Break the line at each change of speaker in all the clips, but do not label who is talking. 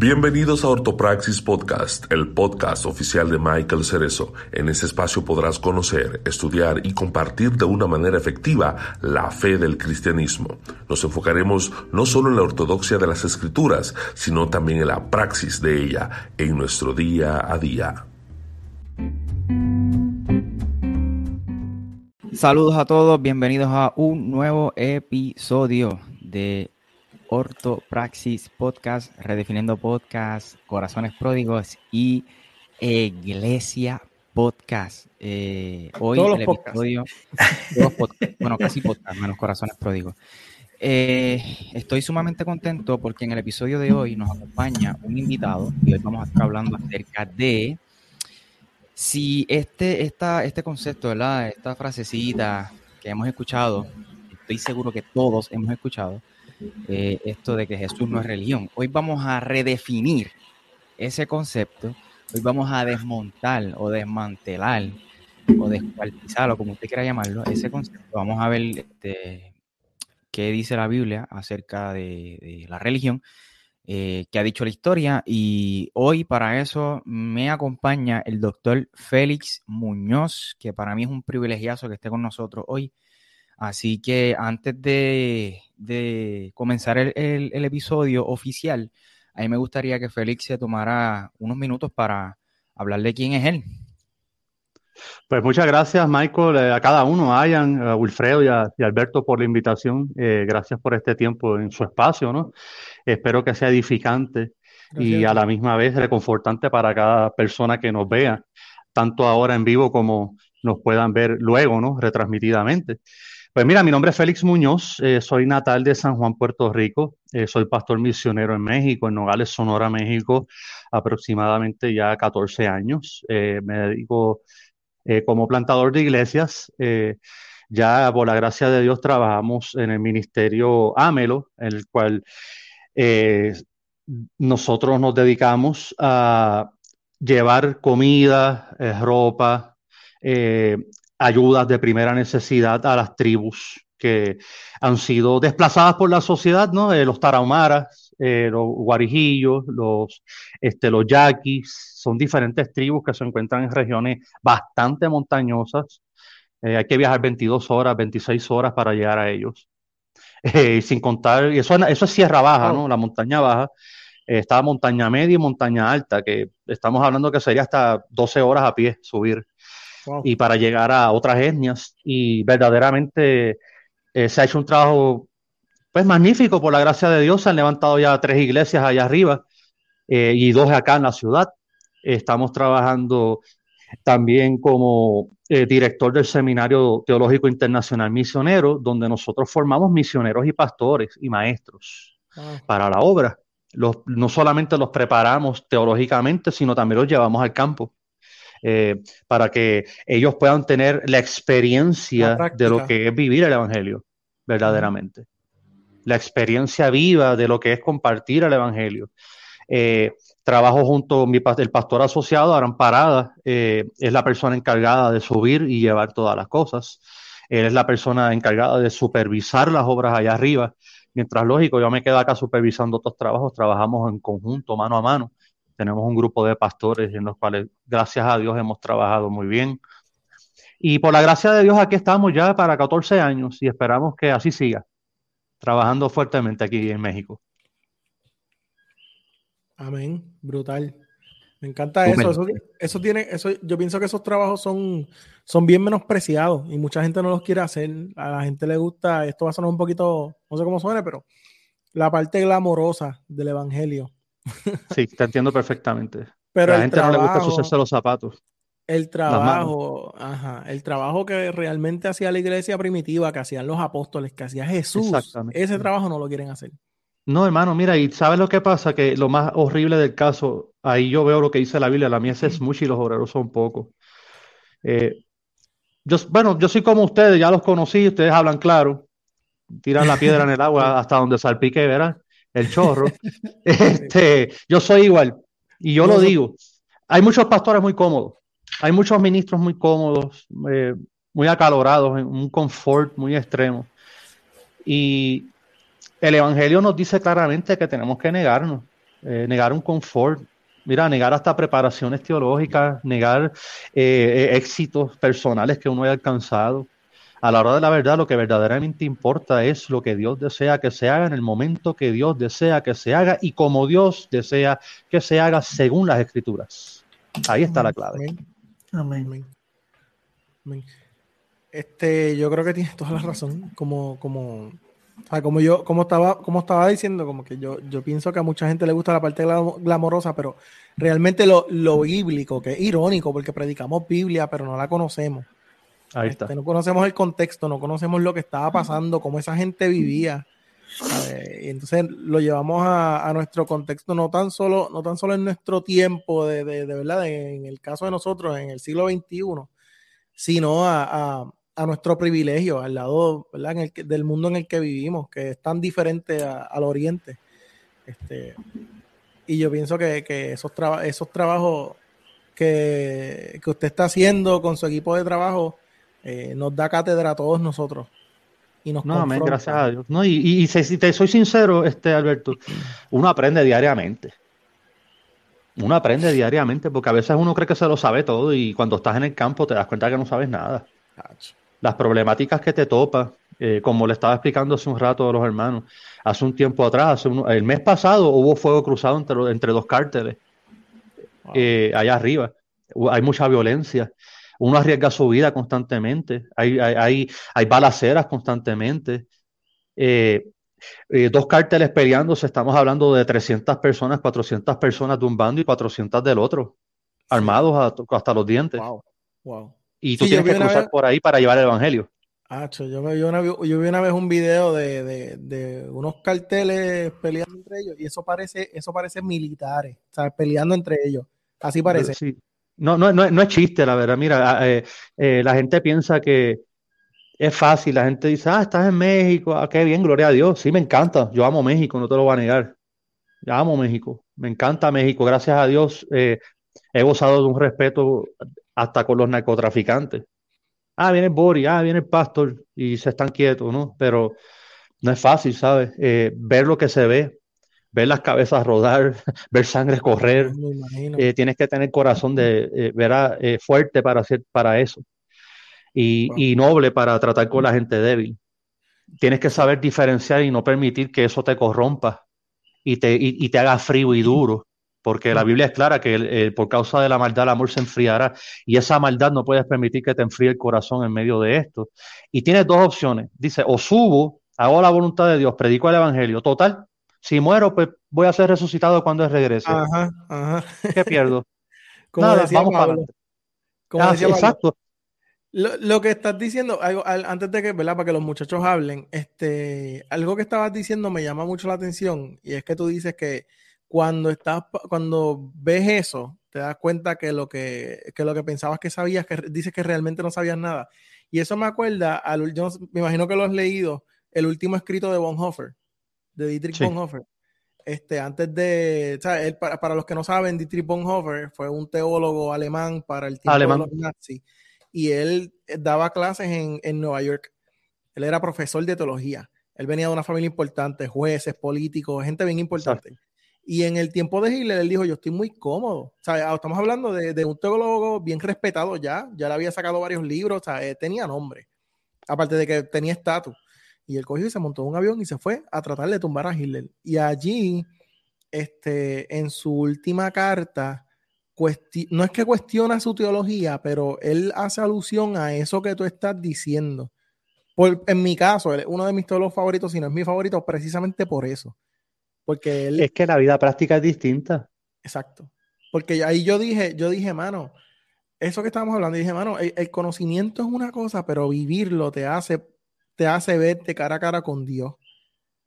Bienvenidos a Ortopraxis Podcast, el podcast oficial de Michael Cerezo. En este espacio podrás conocer, estudiar y compartir de una manera efectiva la fe del cristianismo. Nos enfocaremos no solo en la ortodoxia de las escrituras, sino también en la praxis de ella en nuestro día a día.
Saludos a todos, bienvenidos a un nuevo episodio de Ortopraxis Podcast, Redefiniendo Podcast, Corazones Pródigos y Iglesia Podcast. Eh, hoy el episodio, bueno, casi podcast, menos Corazones Pródigos. Eh, estoy sumamente contento porque en el episodio de hoy nos acompaña un invitado y hoy vamos a estar hablando acerca de si este, esta, este concepto, ¿verdad? esta frasecita que hemos escuchado, estoy seguro que todos hemos escuchado, eh, esto de que Jesús no es religión. Hoy vamos a redefinir ese concepto, hoy vamos a desmontar o desmantelar o descuartizar o como usted quiera llamarlo, ese concepto. Vamos a ver este, qué dice la Biblia acerca de, la religión, eh, qué ha dicho la historia y hoy para eso me acompaña el doctor Félix Muñoz, que para mí es un privilegiazo que esté con nosotros hoy. Así que antes de, comenzar el, episodio oficial, a mí me gustaría que Félix se tomara unos minutos para hablar de quién es él.
Pues muchas gracias, Michael, eh, a cada uno, a Ian, a Wilfredo y a, Alberto por la invitación. Eh, gracias por este tiempo en su espacio, ¿no? Espero que sea edificante y a la misma vez reconfortante para cada persona que nos vea, tanto ahora en vivo como nos puedan ver luego, ¿no? Retransmitidamente. Pues mira, mi nombre es Félix Muñoz, eh, soy natal de San Juan, Puerto Rico, eh, soy pastor misionero en México, en Nogales, Sonora, México, aproximadamente ya 14 años. Eh, me dedico como plantador de iglesias. ya por la gracia de Dios trabajamos en el ministerio Amelo, en el cual nosotros nos dedicamos a llevar comida, ropa, ayudas de primera necesidad a las tribus que han sido desplazadas por la sociedad, ¿no? Eh, los tarahumaras, eh, los guarijillos, los, este, los yaquis, son diferentes tribus que se encuentran en regiones bastante montañosas. Eh, hay que viajar 22 horas, 26 horas para llegar a ellos. sin contar, y eso, eso es Sierra Baja, ¿no? La montaña baja. está montaña media y montaña alta, que estamos hablando que sería hasta 12 horas a pie subir y para llegar a otras etnias. Y verdaderamente eh, se ha hecho un trabajo pues magnífico por la gracia de Dios. Se han levantado ya tres iglesias allá arriba eh, y dos acá en la ciudad. Estamos trabajando también como eh, director del Seminario Teológico Internacional Misionero, donde nosotros formamos misioneros y pastores y maestros para la obra. Los, no solamente los preparamos teológicamente, sino también los llevamos al campo. Eh, para que ellos puedan tener la experiencia de lo que es vivir el Evangelio, verdaderamente. La experiencia viva de lo que es compartir el Evangelio. Eh, trabajo junto con mi, el pastor asociado, Aran Parada, eh, es la persona encargada de subir y llevar todas las cosas. Él es la persona encargada de supervisar las obras allá arriba. Mientras, lógico, yo me quedo acá supervisando otros trabajos, trabajamos en conjunto, mano a mano. Tenemos un grupo de pastores en los cuales, gracias a Dios, hemos trabajado muy bien. Y por la gracia de Dios, aquí estamos ya para 14 años y esperamos que así siga, trabajando fuertemente aquí en México.
Amén, brutal. Me encanta eso. eso. tiene, eso, yo pienso que esos trabajos son, son bien menospreciados y mucha gente no los quiere hacer. A la gente le gusta, esto va a sonar un poquito, no sé cómo suene, pero la parte glamorosa del evangelio.
Sí, te entiendo perfectamente. Pero a la gente no le gusta sucederse los zapatos.
El trabajo, ajá, el trabajo que realmente hacía la iglesia primitiva, que hacían los apóstoles, que hacía Jesús, ese trabajo no lo quieren hacer.
No, hermano, mira, y ¿sabes lo que pasa? Que lo más horrible del caso, ahí yo veo lo que dice la Biblia, la mía es mucho y los obreros son pocos. Eh, yo, bueno, yo soy como ustedes, ya los conocí, ustedes hablan claro, tiran la piedra en el agua hasta donde salpique, ¿verdad? El chorro. este, yo soy igual y yo lo digo. Hay muchos pastores muy cómodos, hay muchos ministros muy cómodos, eh, muy acalorados, en un confort muy extremo. Y el Evangelio nos dice claramente que tenemos que negarnos. eh, negar un confort, mira, negar hasta preparaciones teológicas, negar eh, éxitos personales que uno haya alcanzado. A la hora de la verdad, lo que verdaderamente importa es lo que Dios desea que se haga en el momento que Dios desea que se haga y como Dios desea que se haga según las escrituras. Ahí está la clave.
Amén. Amén. Este, yo creo que tienes toda la razón. Como, como, como yo, como estaba, como estaba diciendo, como que yo, yo pienso que a mucha gente le gusta la parte glamorosa, pero realmente lo, lo bíblico, que es irónico, porque predicamos Biblia, pero no la conocemos.
Ahí está. Este,
no conocemos el contexto, no conocemos lo que estaba pasando, cómo esa gente vivía. Y entonces lo llevamos a, nuestro contexto, no tan solo, no tan solo en nuestro tiempo, de, de, verdad, en el caso de nosotros, en el siglo XXI, sino a, a, nuestro privilegio, al lado ¿verdad? En el, del mundo en el que vivimos, que es tan diferente al oriente. Este, y yo pienso que, que esos, esos trabajos que, que usted está haciendo con su equipo de trabajo, eh, nos da cátedra a todos nosotros.
Y nos no, gracias a Dios. No, y, si te soy sincero, este Alberto, uno aprende diariamente. Uno aprende diariamente porque a veces uno cree que se lo sabe todo y cuando estás en el campo te das cuenta que no sabes nada. Las problemáticas que te topas, eh, como le estaba explicando hace un rato a los hermanos, hace un tiempo atrás, el mes pasado hubo fuego cruzado entre, entre dos cárteles eh, allá arriba. Hay mucha violencia uno arriesga su vida constantemente, hay, hay, hay, balaceras constantemente. Eh, eh, dos cárteles peleándose, estamos hablando de 300 personas, 400 personas de un bando y 400 del otro, armados hasta los dientes. Y tú tienes que cruzar por ahí para llevar el evangelio.
yo, vi una, yo vi una vez un video de, de, unos carteles peleando entre ellos y eso parece, eso parece militares, o peleando entre ellos. Así parece.
Sí. No, no, no, no es chiste, la verdad. Mira, ah, eh, eh, la gente piensa que es fácil. La gente dice, ah, estás en México, ah, qué bien, gloria a Dios. Sí, me encanta. Yo amo México, no te lo voy a negar. Yo amo México. Me encanta México. Gracias a Dios eh, he gozado de un respeto hasta con los narcotraficantes. Ah, viene Boris, ah, viene el pastor y se están quietos, ¿no? Pero no es fácil, ¿sabes? ver lo que se ve, ver las cabezas rodar, ver sangre correr. Eh, tienes que tener corazón de eh, eh, fuerte para hacer para eso y, noble para tratar con la gente débil. Tienes que saber diferenciar y no permitir que eso te corrompa y te, y, te haga frío y duro. Porque la Biblia es clara que por causa de la maldad el amor se enfriará y esa maldad no puedes permitir que te enfríe el corazón en medio de esto. Y tienes dos opciones. Dice, o subo, hago la voluntad de Dios, predico el Evangelio. Total, si muero, pues voy a ser resucitado cuando regrese.
Ajá, ajá.
¿Qué pierdo?
Como Nada, vamos para Como ah, exacto. Lo, que estás diciendo, algo, antes de que, ¿verdad? Para que los muchachos hablen, este, algo que estabas diciendo me llama mucho la atención y es que tú dices que cuando estás, cuando ves eso, te das cuenta que lo que, que lo que pensabas que sabías, que dices que realmente no sabías nada. Y eso me acuerda, al, yo me imagino que lo has leído, el último escrito de Bonhoeffer de Dietrich Bonhoeffer. Este, antes de, para, los que no saben, Dietrich Bonhoeffer fue un teólogo alemán para el tiempo de los nazis y él eh, daba clases en, en Nueva York. Él era profesor de teología. Él venía de una familia importante, jueces, políticos, gente bien importante. Y en el tiempo de Hitler, él dijo, yo estoy muy cómodo. Ah, estamos hablando de, de, un teólogo bien respetado ya. Ya le había sacado varios libros, o sea, tenía nombre. Aparte de que tenía estatus. Y él cogió y se montó en un avión y se fue a tratar de tumbar a Hitler. Y allí, este, en su última carta, no es que cuestiona su teología, pero él hace alusión a eso que tú estás diciendo. Por, en mi caso, él es uno de mis teólogos favoritos, si no es mi favorito, precisamente por eso. Porque él,
es que la vida práctica es distinta.
Exacto. Porque ahí yo dije, yo dije, mano, eso que estábamos hablando, dije, mano, el conocimiento es una cosa, pero vivirlo te hace te hace verte cara a cara con Dios.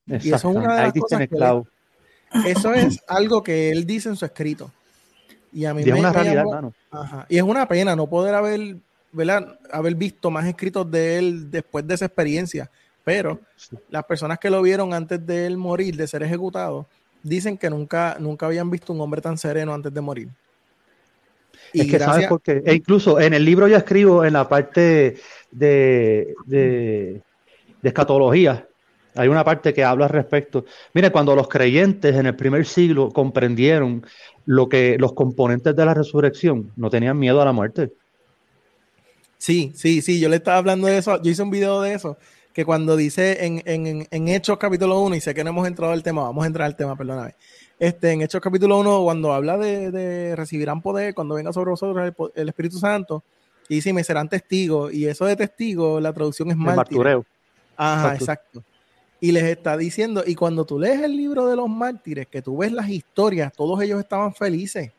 Y eso es una de las cosas que eso es algo que él dice en su escrito. Y a mí me, es una realidad, Y es una pena no poder haber, haber visto más escritos de él después de esa experiencia. Pero las personas que lo vieron antes de él morir, de ser ejecutado, dicen que nunca, nunca habían visto un hombre tan sereno antes de morir.
Y es que sabes por qué. E incluso en el libro yo escribo en la parte de, de escatología, Hay una parte que habla al respecto. Mire, cuando los creyentes en el primer siglo comprendieron lo que los componentes de la resurrección, no tenían miedo a la muerte.
Sí, sí, sí, yo le estaba hablando de eso, yo hice un video de eso, que cuando dice en, en, en Hechos capítulo 1, y sé que no hemos entrado al tema, vamos a entrar al tema, perdóname. Este, en Hechos capítulo 1, cuando habla de, de, recibirán poder, cuando venga sobre vosotros el, el, Espíritu Santo, y dice, me serán testigos, y eso de testigo, la traducción es mártir. Ajá, exacto y les está diciendo, y cuando tú lees el libro de los mártires, que tú ves las historias, todos ellos estaban felices.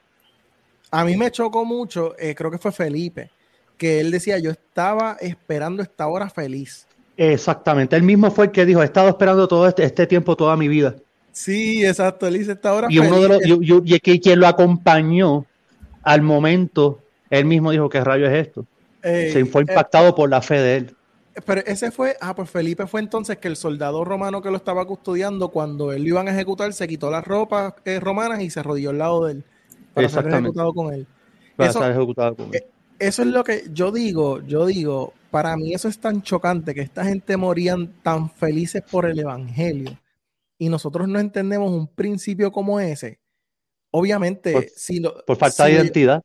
A mí me chocó mucho, eh, creo que fue Felipe, que él decía, yo estaba esperando esta hora feliz.
Exactamente, él mismo fue el que dijo, he estado esperando todo este, este tiempo, toda mi vida.
Sí, exacto, él dice esta hora
y Uno de los, y, quien lo acompañó al momento, él mismo dijo, ¿qué rayo es esto? Se fue impactado por la fe de él.
Pero ese fue, ah, pues Felipe fue entonces que el soldado romano que lo estaba custodiando, cuando él lo iban a ejecutar, se quitó las ropas eh, romanas y se arrodilló al lado de él para ser ejecutado con él. eso, ejecutado con él. Eh, eso es lo que yo digo, yo digo, para mí eso es tan chocante que esta gente morían tan felices por el evangelio y nosotros no entendemos un principio como ese. Obviamente,
por,
si
por falta de identidad.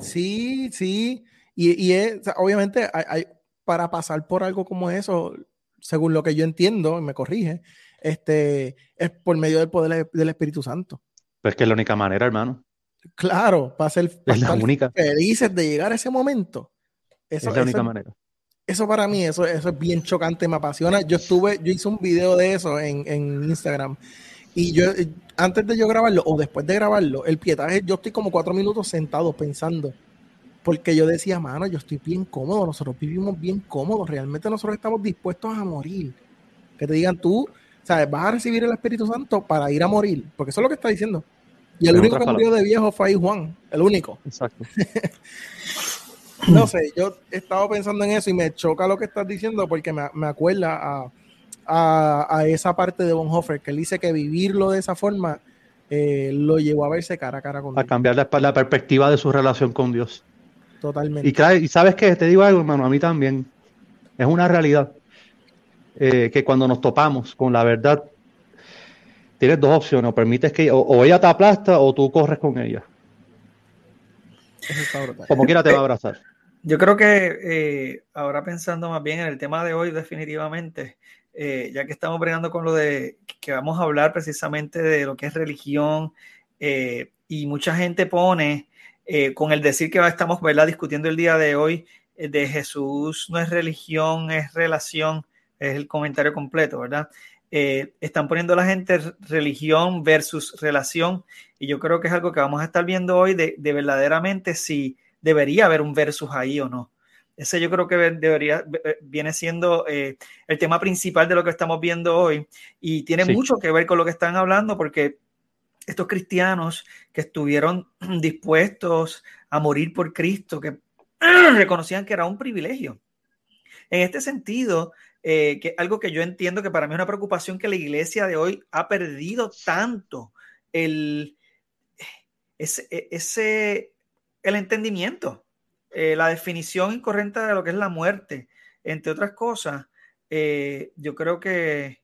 Sí, sí. Y, y es, obviamente hay, hay, para pasar por algo como eso, según lo que yo entiendo, y me corrige, este, es por medio del poder del Espíritu Santo.
Pues que es la única manera, hermano.
Claro, para ser
es la única.
felices de llegar a ese momento.
Eso, es la única manera.
Eso para mí, eso, eso es bien chocante, me apasiona. Yo estuve, yo hice un video de eso en, en Instagram. Y yo, antes de yo grabarlo o después de grabarlo, el pietaje, yo estoy como cuatro minutos sentado pensando porque yo decía, mano, yo estoy bien cómodo, nosotros vivimos bien cómodos, realmente nosotros estamos dispuestos a morir. Que te digan tú, ¿sabes? Vas a recibir el Espíritu Santo para ir a morir, porque eso es lo que está diciendo. Y el único que murió de viejo fue ahí Juan, el único.
Exacto.
no sé, yo he estado pensando en eso y me choca lo que estás diciendo porque me, me acuerda a, a, a, esa parte de Bonhoeffer, que él dice que vivirlo de esa forma eh, lo llevó a verse cara a cara con
Dios. A cambiar la, la perspectiva de su relación con Dios.
Totalmente.
Y, sabes que te digo algo, hermano, a mí también. Es una realidad eh, que cuando nos topamos con la verdad, tienes dos opciones. O permites que o, ella te aplasta o tú corres con ella. Como quiera te va a abrazar.
Yo creo que eh, ahora pensando más bien en el tema de hoy, definitivamente, eh, ya que estamos bregando con lo de que vamos a hablar precisamente de lo que es religión, y mucha gente pone eh, con el decir que estamos ¿verdad? discutiendo el día de hoy eh, de Jesús no es religión, es relación, es el comentario completo, ¿verdad? Eh, están poniendo la gente religión versus relación y yo creo que es algo que vamos a estar viendo hoy de, verdaderamente si debería haber un versus ahí o no. Ese yo creo que debería, viene siendo el tema principal de lo que estamos viendo hoy y tiene mucho que ver con lo que están hablando porque estos cristianos que estuvieron dispuestos a morir por Cristo, que reconocían que era un privilegio. En este sentido, eh, que algo que yo entiendo que para mí es una preocupación que la iglesia de hoy ha perdido tanto el, ese, ese el entendimiento, eh, la definición incorrecta de lo que es la muerte, entre otras cosas, eh, yo creo que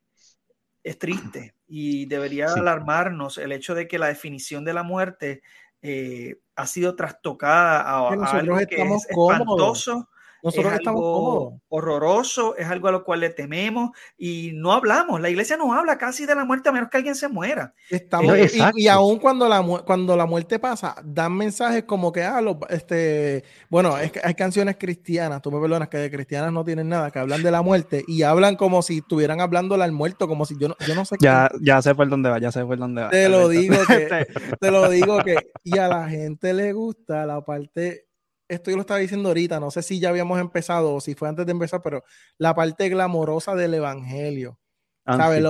es triste y debería alarmarnos el hecho de que la definición de la muerte eh, ha sido trastocada a, algo que es espantoso nosotros estamos cómodos. Horroroso, es algo a lo cual le tememos y no hablamos. La iglesia no habla casi de la muerte a menos que alguien se muera.
Estamos, y, y, aún cuando la, cuando la muerte pasa, dan mensajes como que, ah, este, bueno, es que hay canciones cristianas, tú me perdonas que de cristianas no tienen nada, que hablan de la muerte y hablan como si estuvieran hablando al muerto, como si yo no, yo no sé.
Ya, ya sé por dónde va, ya sé por dónde va.
Te lo digo que, te lo digo que, y a la gente le gusta la parte esto yo lo estaba diciendo ahorita, no sé si ya habíamos empezado o si fue antes de empezar, pero la parte glamorosa del evangelio. Ah, ¿Sabes?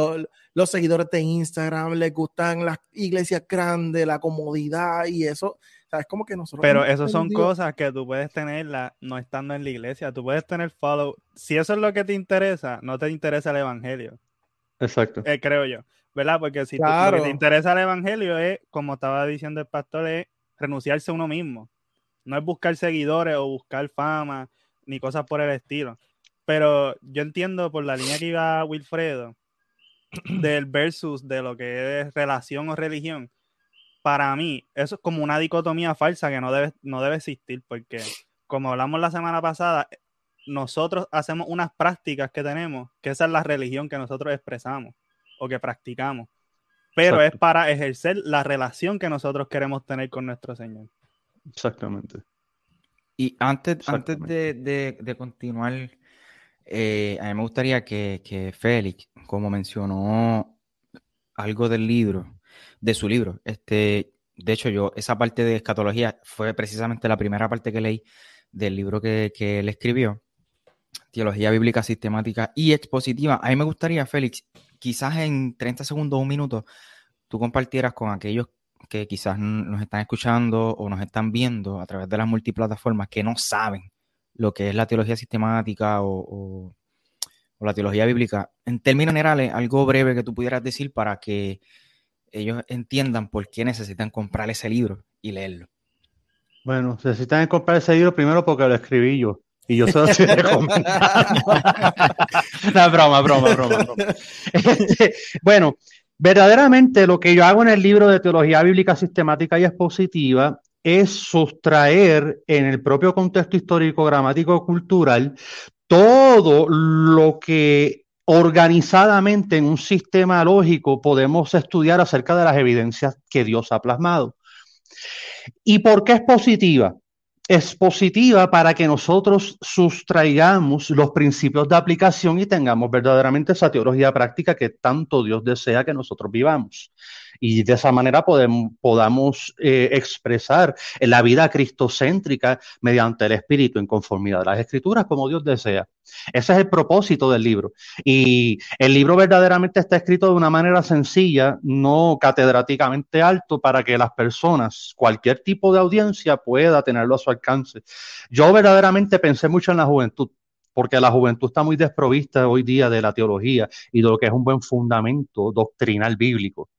Los, seguidores de Instagram les gustan las iglesias grandes, la comodidad y eso. ¿Sabes? Como que nosotros.
Pero eso son cosas que tú puedes tener no estando en la iglesia. Tú puedes tener follow. Si eso es lo que te interesa, no te interesa el evangelio.
Exacto.
Eh, creo yo. ¿Verdad? Porque si lo que te interesa el evangelio es, como estaba diciendo el pastor, es renunciarse a uno mismo. No es buscar seguidores o buscar fama ni cosas por el estilo. Pero yo entiendo por la línea que iba Wilfredo,
del versus de lo que es relación o religión, para mí, eso es como una dicotomía falsa que no debe, no debe existir, porque como hablamos la semana pasada, nosotros hacemos unas prácticas que tenemos, que esa es la religión que nosotros expresamos o que practicamos, pero es para ejercer la relación que nosotros queremos tener con nuestro Señor.
Exactamente.
Y antes, antes de, continuar, eh, a mí me gustaría que, que Félix, como mencionó algo del libro, de su libro. Este, de hecho, yo, esa parte de escatología fue precisamente la primera parte que leí del libro que, él escribió, Teología Bíblica Sistemática y Expositiva. A mí me gustaría, Félix, quizás en 30 segundos, un minuto, tú compartieras con aquellos que quizás nos están escuchando o nos están viendo a través de las multiplataformas que no saben lo que es la teología sistemática o, o la teología bíblica. En términos generales, algo breve que tú pudieras decir para que ellos entiendan por qué necesitan comprar ese libro y leerlo.
Bueno, necesitan comprar ese libro primero porque lo escribí yo. Y yo se lo estoy recomendando. no, broma, broma, broma. broma. Este, bueno, verdaderamente lo que yo hago en el libro de Teología Bíblica Sistemática y Expositiva es sustraer en el propio contexto histórico, gramático, cultural, todo lo que organizadamente en un sistema lógico podemos estudiar acerca de las evidencias que Dios ha plasmado. ¿Y por qué es positiva? Es positiva para que nosotros sustraigamos los principios de aplicación y tengamos verdaderamente esa teología práctica que tanto Dios desea que nosotros vivamos y de esa manera podamos eh, expresar la vida cristocéntrica mediante el Espíritu en conformidad a las Escrituras como Dios desea. Ese es el propósito del libro. Y el libro verdaderamente está escrito de una manera sencilla, no catedráticamente alto, para que las personas, cualquier tipo de audiencia, pueda tenerlo a su alcance. Yo verdaderamente pensé mucho en la juventud porque la juventud está muy desprovista hoy día de la teología y de lo que es un buen fundamento doctrinal bíblico.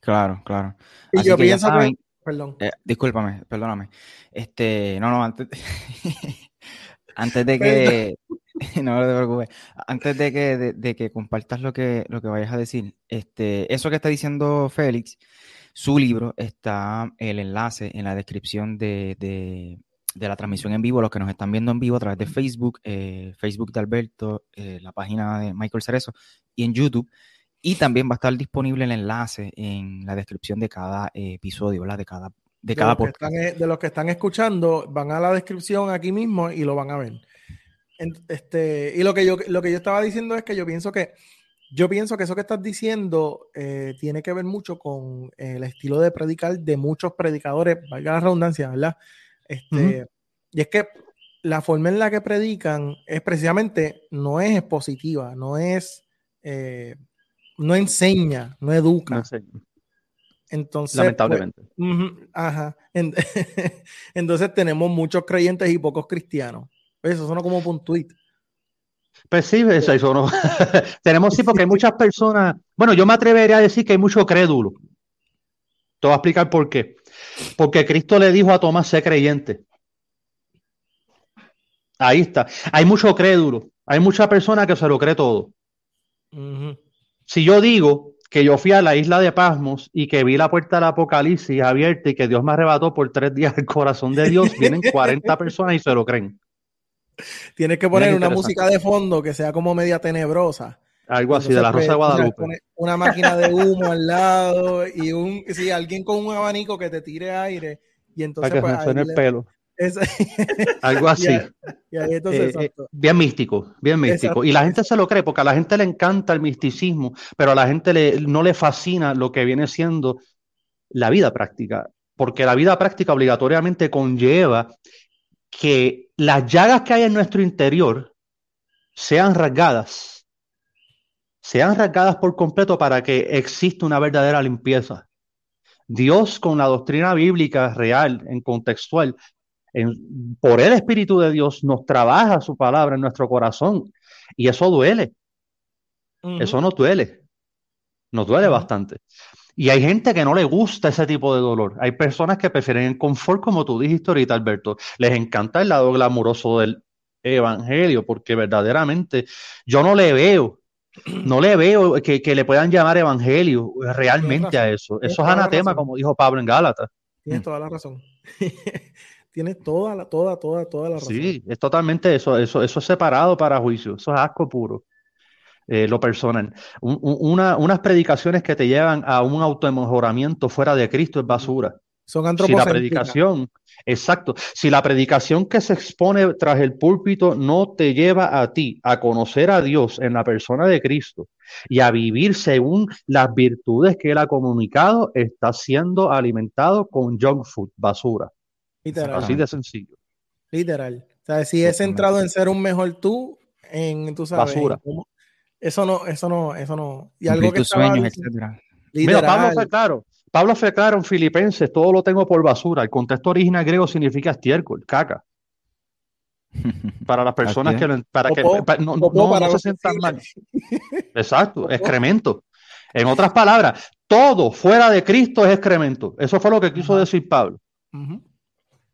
Claro, claro.
Y yo pienso que, perdón.
Eh, discúlpame, perdóname. Este, no, no, antes, antes de que, no te preocupes, antes de que, de, que compartas lo que, lo que vayas a decir, este, eso que está diciendo Félix, su libro está el enlace en la descripción de, de, la transmisión en vivo, los que nos están viendo en vivo a través de Facebook, eh, Facebook de Alberto, eh, la página de Michael Cerezo y en YouTube. Y también va a estar disponible el enlace en la descripción de cada eh, episodio, ¿verdad? De cada, de, cada
podcast. Eh, de los que están escuchando, van a la descripción aquí mismo y lo van a ver. Este, y lo que, yo, lo que yo estaba diciendo es que yo pienso que yo pienso que eso que estás diciendo eh, tiene que ver mucho con el estilo de predicar de muchos predicadores, valga la redundancia, ¿verdad? Este, Y es que la forma en la que predican es precisamente, no es expositiva, no es no enseña, no educa. Entonces,
pues, lamentablemente.
ajá. Entonces tenemos muchos creyentes y pocos cristianos. Pues eso suena como un tweet.
Pues sí, eso, eso no. tenemos sí, porque hay muchas personas. Bueno, yo me atrevería a decir que hay mucho crédulo. Te voy a explicar por qué. Porque Cristo le dijo a Tomás, sé creyente. Ahí está. Hay mucho crédulo. Hay mucha persona que se lo cree todo. Si yo digo que yo fui a la isla de Pasmos y que vi la puerta del Apocalipsis abierta y que Dios me arrebató por tres días el corazón de Dios, vienen 40 personas y se lo creen.
Tienes que poner una música de fondo que sea como media tenebrosa.
Algo así, de la Rosa de pues, Guadalupe.
Una máquina de humo al lado y un, sí, alguien con un abanico que te tire aire. Y entonces,
Para que pues, suene el pelo. Algo así. Eh, eh, bien místico, bien místico. Y la gente se lo cree porque a la gente le encanta el misticismo, pero a la gente le, no le fascina lo que viene siendo la vida práctica, porque la vida práctica obligatoriamente conlleva que las llagas que hay en nuestro interior sean rasgadas, sean rasgadas por completo para que exista una verdadera limpieza. Dios con la doctrina bíblica real, en contextual, por el Espíritu de Dios nos trabaja su palabra en nuestro corazón y eso duele. Eso no duele. Nos duele bastante. Y hay gente que no le gusta ese tipo de dolor. Hay personas que prefieren el confort, como tú dijiste ahorita, Alberto. Les encanta el lado glamuroso del evangelio, porque verdaderamente yo no le veo No le veo que, le puedan llamar evangelio realmente a eso. Eso es anatema, como dijo Pablo en Gálatas.
Tienes toda la razón. Tienes toda la, toda, toda, toda la razón.
Sí, es totalmente eso, eso, eso es separado para juicio, eso es asco puro. Eh, lo personal. unas predicaciones que te llevan a un automejoramiento fuera de Cristo es basura.
Son
Si la predicación, exacto, si la predicación que se expone tras el púlpito no te lleva a ti a conocer a Dios en la persona de Cristo y a vivir según las virtudes que Él ha comunicado, está siendo alimentado con junk food, basura. Literal. Así de sencillo.
Literal. O sea, si es centrado en ser un mejor tú, en, tu sabes,
basura.
eso no, eso no, eso no.
Y algo que tus sueños, etcétera.
Mira, Pablo fue claro. Pablo fue claro en Filipenses, todo lo tengo por basura. El contexto original griego significa estiércol, caca. Para las personas que, para que no, no se sientan mal. Exacto, excremento. En otras palabras, todo fuera de Cristo es excremento. Eso fue lo que quiso decir Pablo.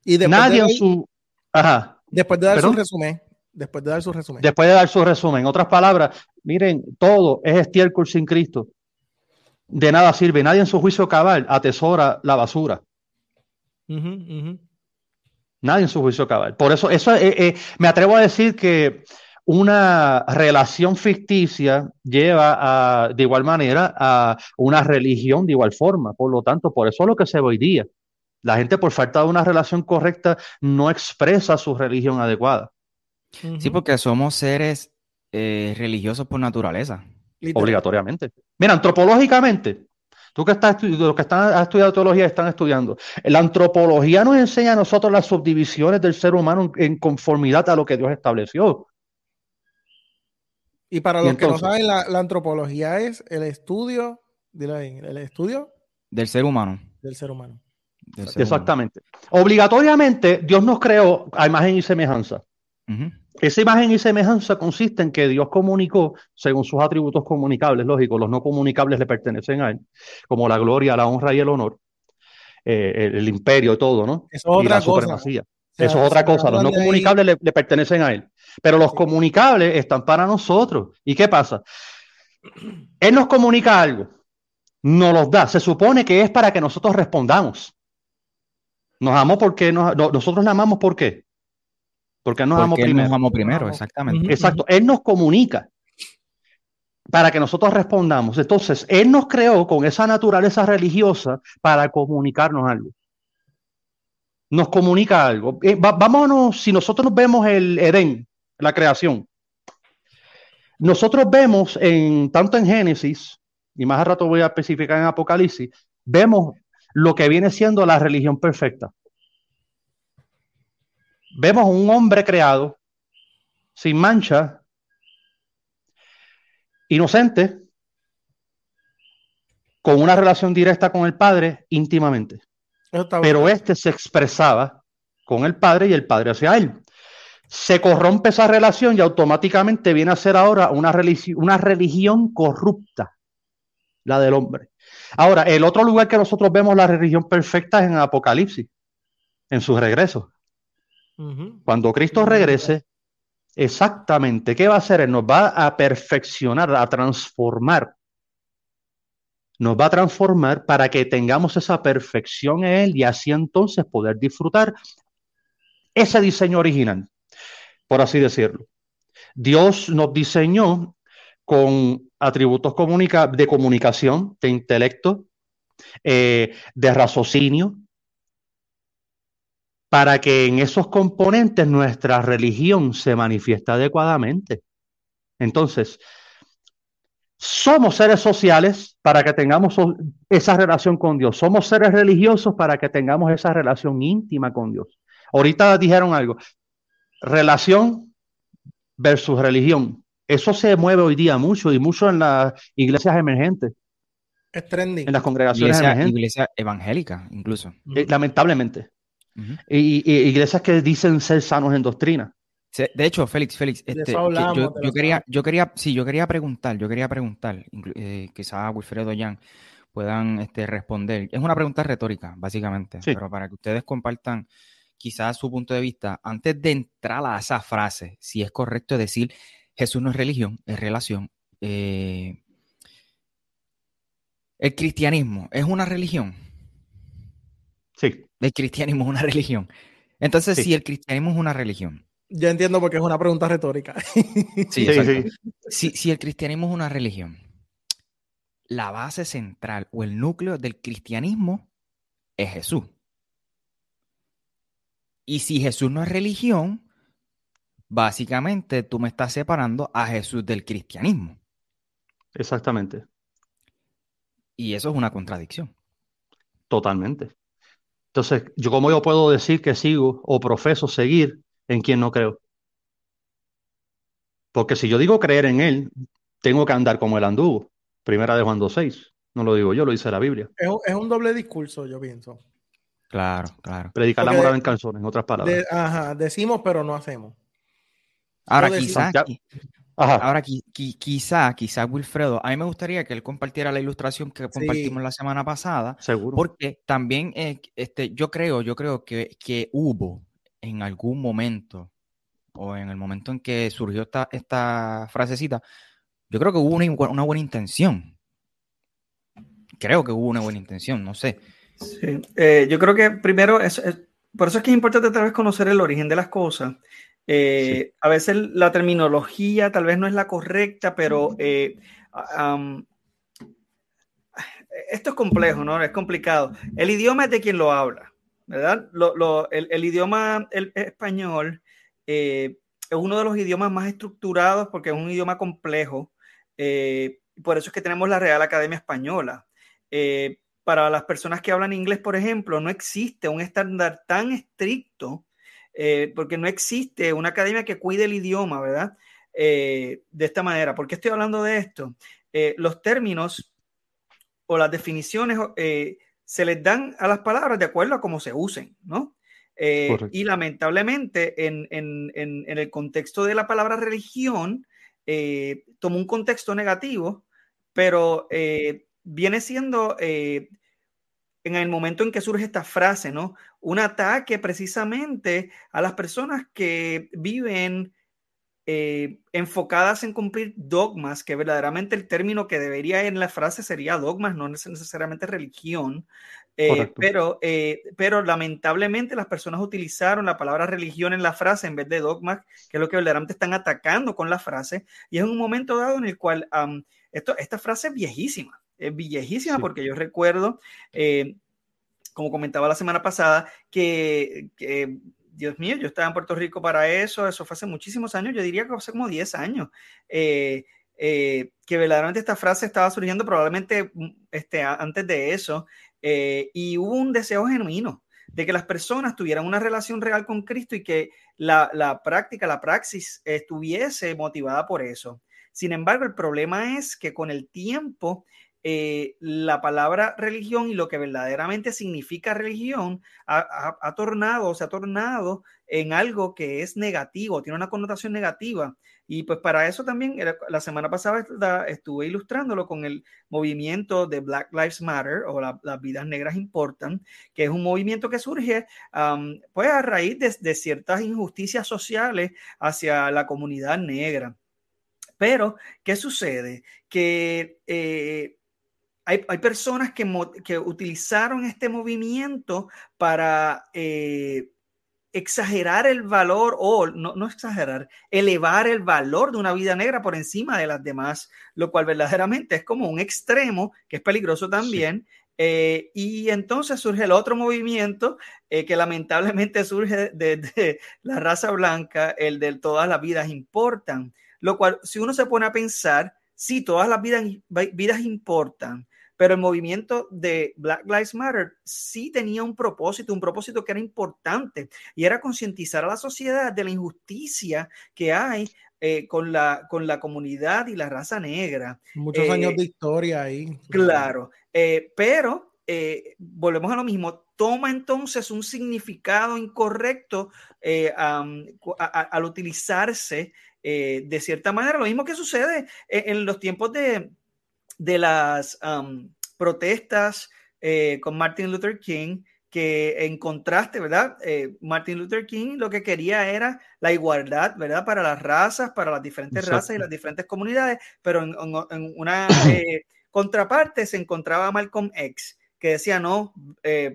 Y Nadie en su. Ajá.
Después de dar su resumen. Después de dar su resumen.
Después de dar su resumen. En otras palabras, miren, todo es estiércol sin Cristo. De nada sirve. Nadie en su juicio cabal atesora la basura. Nadie en su juicio cabal. Por eso, eso eh, eh, me atrevo a decir que una relación ficticia lleva a, de igual manera a una religión de igual forma. Por lo tanto, por eso es lo que se ve hoy día. La gente por falta de una relación correcta no expresa su religión adecuada.
Sí, porque somos seres eh, religiosos por naturaleza.
Obligatoriamente. Mira, antropológicamente, tú que estás los que están estudiando teología están estudiando. La antropología nos enseña a nosotros las subdivisiones del ser humano en conformidad a lo que Dios estableció.
Y para los que no saben, la, antropología es el estudio, dile el estudio
del ser humano.
Del ser humano.
Exactamente. Obligatoriamente, Dios nos creó a imagen y semejanza. Esa imagen y semejanza consiste en que Dios comunicó según sus atributos comunicables, lógico, los no comunicables le pertenecen a Él, como la gloria, la honra y el honor, eh, el, imperio y todo, ¿no?
Eso es otra
cosa. Eso es otra cosa. Los no comunicables le, pertenecen a Él, pero los comunicables están para nosotros. ¿Y qué pasa? Él nos comunica algo, nos los da. Se supone que es para que nosotros respondamos. Nos amó porque nosotros le amamos ¿por qué? Porque nos amó
primero. nos amó primero, exactamente.
Exacto, Él nos comunica para que nosotros respondamos. Entonces, Él nos creó con esa naturaleza religiosa para comunicarnos algo. Nos comunica algo. Eh, vámonos, si nosotros vemos el Edén, la creación, nosotros vemos en tanto en Génesis, y más a rato voy a especificar en Apocalipsis, vemos lo que viene siendo la religión perfecta. Vemos un hombre creado, sin mancha, inocente, con una relación directa con el Padre íntimamente. Pero este se expresaba con el Padre y el Padre hacia él. Se corrompe esa relación y automáticamente viene a ser ahora una, una religión corrupta, la del hombre. Ahora, el otro lugar que nosotros vemos la religión perfecta es en Apocalipsis, en su regreso. Cuando Cristo regrese, exactamente, ¿qué va a hacer? Él nos va a perfeccionar, a transformar. Nos va a transformar para que tengamos esa perfección en Él y así entonces poder disfrutar ese diseño original, por así decirlo. Dios nos diseñó con atributos de comunicación, de intelecto, eh, de raciocinio, para que en esos componentes nuestra religión se manifieste adecuadamente. Entonces, somos seres sociales para que tengamos esa relación con Dios. Somos seres religiosos para que tengamos esa relación íntima con Dios. Ahorita dijeron algo. Relación versus religión. Eso se mueve hoy día mucho y mucho en las iglesias emergentes.
Es trending.
En las congregaciones iglesia,
emergentes. Iglesia evangélica, incluso.
Eh, lamentablemente. y, iglesias que dicen ser sanos en doctrina.
De hecho, Félix, Félix, este, yo, quería, yo quería, sí, yo quería preguntar, yo quería preguntar, eh, quizás Wilfredo Jan puedan este, responder. Es una pregunta retórica, básicamente, pero para que ustedes compartan quizás su punto de vista, antes de entrar a esa frase, si es correcto decir Jesús no es religión, es relación. eh, el cristianismo es una religión.
Sí.
El cristianismo es una religión. Entonces, si el cristianismo es una religión.
Ya entiendo porque es una pregunta retórica.
sí, sí, Si, si el cristianismo es una religión, la base central o el núcleo del cristianismo es Jesús. Y si Jesús no es religión, básicamente tú me estás separando a Jesús del cristianismo.
Exactamente.
Y eso es una contradicción.
Totalmente. Entonces, yo cómo yo puedo decir que sigo o profeso seguir en quien no creo. Porque si yo digo creer en él, tengo que andar como él anduvo. Primera de Juan 2.6. No lo digo yo, lo dice la Biblia.
Es, un doble discurso, yo pienso.
Claro, claro.
Predicar la moral en canciones, en otras palabras.
ajá, decimos pero no hacemos.
Ahora, quizás Ahora, quizá, quizá Wilfredo, a mí me gustaría que él compartiera la ilustración que compartimos la semana pasada.
Seguro.
Porque también, eh, este, yo creo, yo creo que, que, hubo en algún momento, o en el momento en que surgió esta, esta frasecita, yo creo que hubo una, una buena intención. Creo que hubo una buena intención, no sé.
Sí, eh, yo creo que primero, es, por eso es que es importante tal vez conocer el origen de las cosas eh, a veces la terminología tal vez no es la correcta, pero eh, esto es complejo, ¿no? Es complicado. El idioma es de quien lo habla, ¿verdad? el, idioma el español eh, es uno de los idiomas más estructurados porque es un idioma complejo. por eso es que tenemos la Real Academia Española. para las personas que hablan inglés, por ejemplo, no existe un estándar tan estricto eh, porque no existe una academia que cuide el idioma, ¿verdad? Eh, de esta manera. ¿Por qué estoy hablando de esto? Eh, los términos o las definiciones se les dan a las palabras de acuerdo a cómo se usen, ¿no? y lamentablemente en, el contexto de la palabra religión, tomó un contexto negativo, pero viene siendo en el momento en que surge esta frase, ¿no? Un ataque precisamente a las personas que viven eh, enfocadas en cumplir dogmas, que verdaderamente el término que debería en la frase sería dogmas, no necesariamente religión, eh, pero, eh, pero lamentablemente las personas utilizaron la palabra religión en la frase en vez de dogmas, que es lo que verdaderamente están atacando con la frase, y es un momento dado en el cual esto, esta frase es viejísima es viejísima porque yo recuerdo, eh, como comentaba la semana pasada, que, Dios mío, yo estaba en Puerto Rico para eso, eso fue hace muchísimos años, yo diría que hace como 10 años, eh, eh, que verdaderamente esta frase estaba surgiendo probablemente mm, este, antes de eso, y hubo un deseo genuino de que las personas tuvieran una relación real con Cristo y que la, la práctica, la praxis estuviese motivada por eso. Sin embargo, el problema es que con el tiempo eh, la palabra religión y lo que verdaderamente significa religión ha, tornado, se ha tornado en algo que es negativo, tiene una connotación negativa. Y pues para eso también, la semana pasada estuve ilustrándolo con el movimiento de Black Lives Matter o las vidas negras importan, que es un movimiento que surge pues a raíz de, ciertas injusticias sociales hacia la comunidad negra. Pero, ¿qué sucede? Que eh, hay, personas que, que, utilizaron este movimiento para eh, exagerar el valor, o no, no, exagerar, elevar el valor de una vida negra por encima de las demás, lo cual verdaderamente es como un extremo que es peligroso también. Eh, y entonces surge el otro movimiento eh, que lamentablemente surge de, de, la raza blanca, el de todas las vidas importan, lo cual si uno se pone a pensar, sí, todas las vidas, vidas importan, pero el movimiento de Black Lives Matter sí tenía un propósito, un propósito que era importante y era concientizar a la sociedad de la injusticia que hay eh, con, la, con la comunidad y la raza negra.
Muchos años eh, de historia ahí.
Claro, eh, pero volvemos a lo mismo, toma entonces un significado incorrecto al utilizarse de cierta manera. Lo mismo que sucede en los tiempos de, de las protestas eh, con Martin Luther King, que en contraste, ¿verdad? Eh, Martin Luther King lo que quería era la igualdad, ¿verdad? Para las razas, para las diferentes razas y las diferentes comunidades, pero en, una eh, contraparte se encontraba Malcolm X, que decía, no,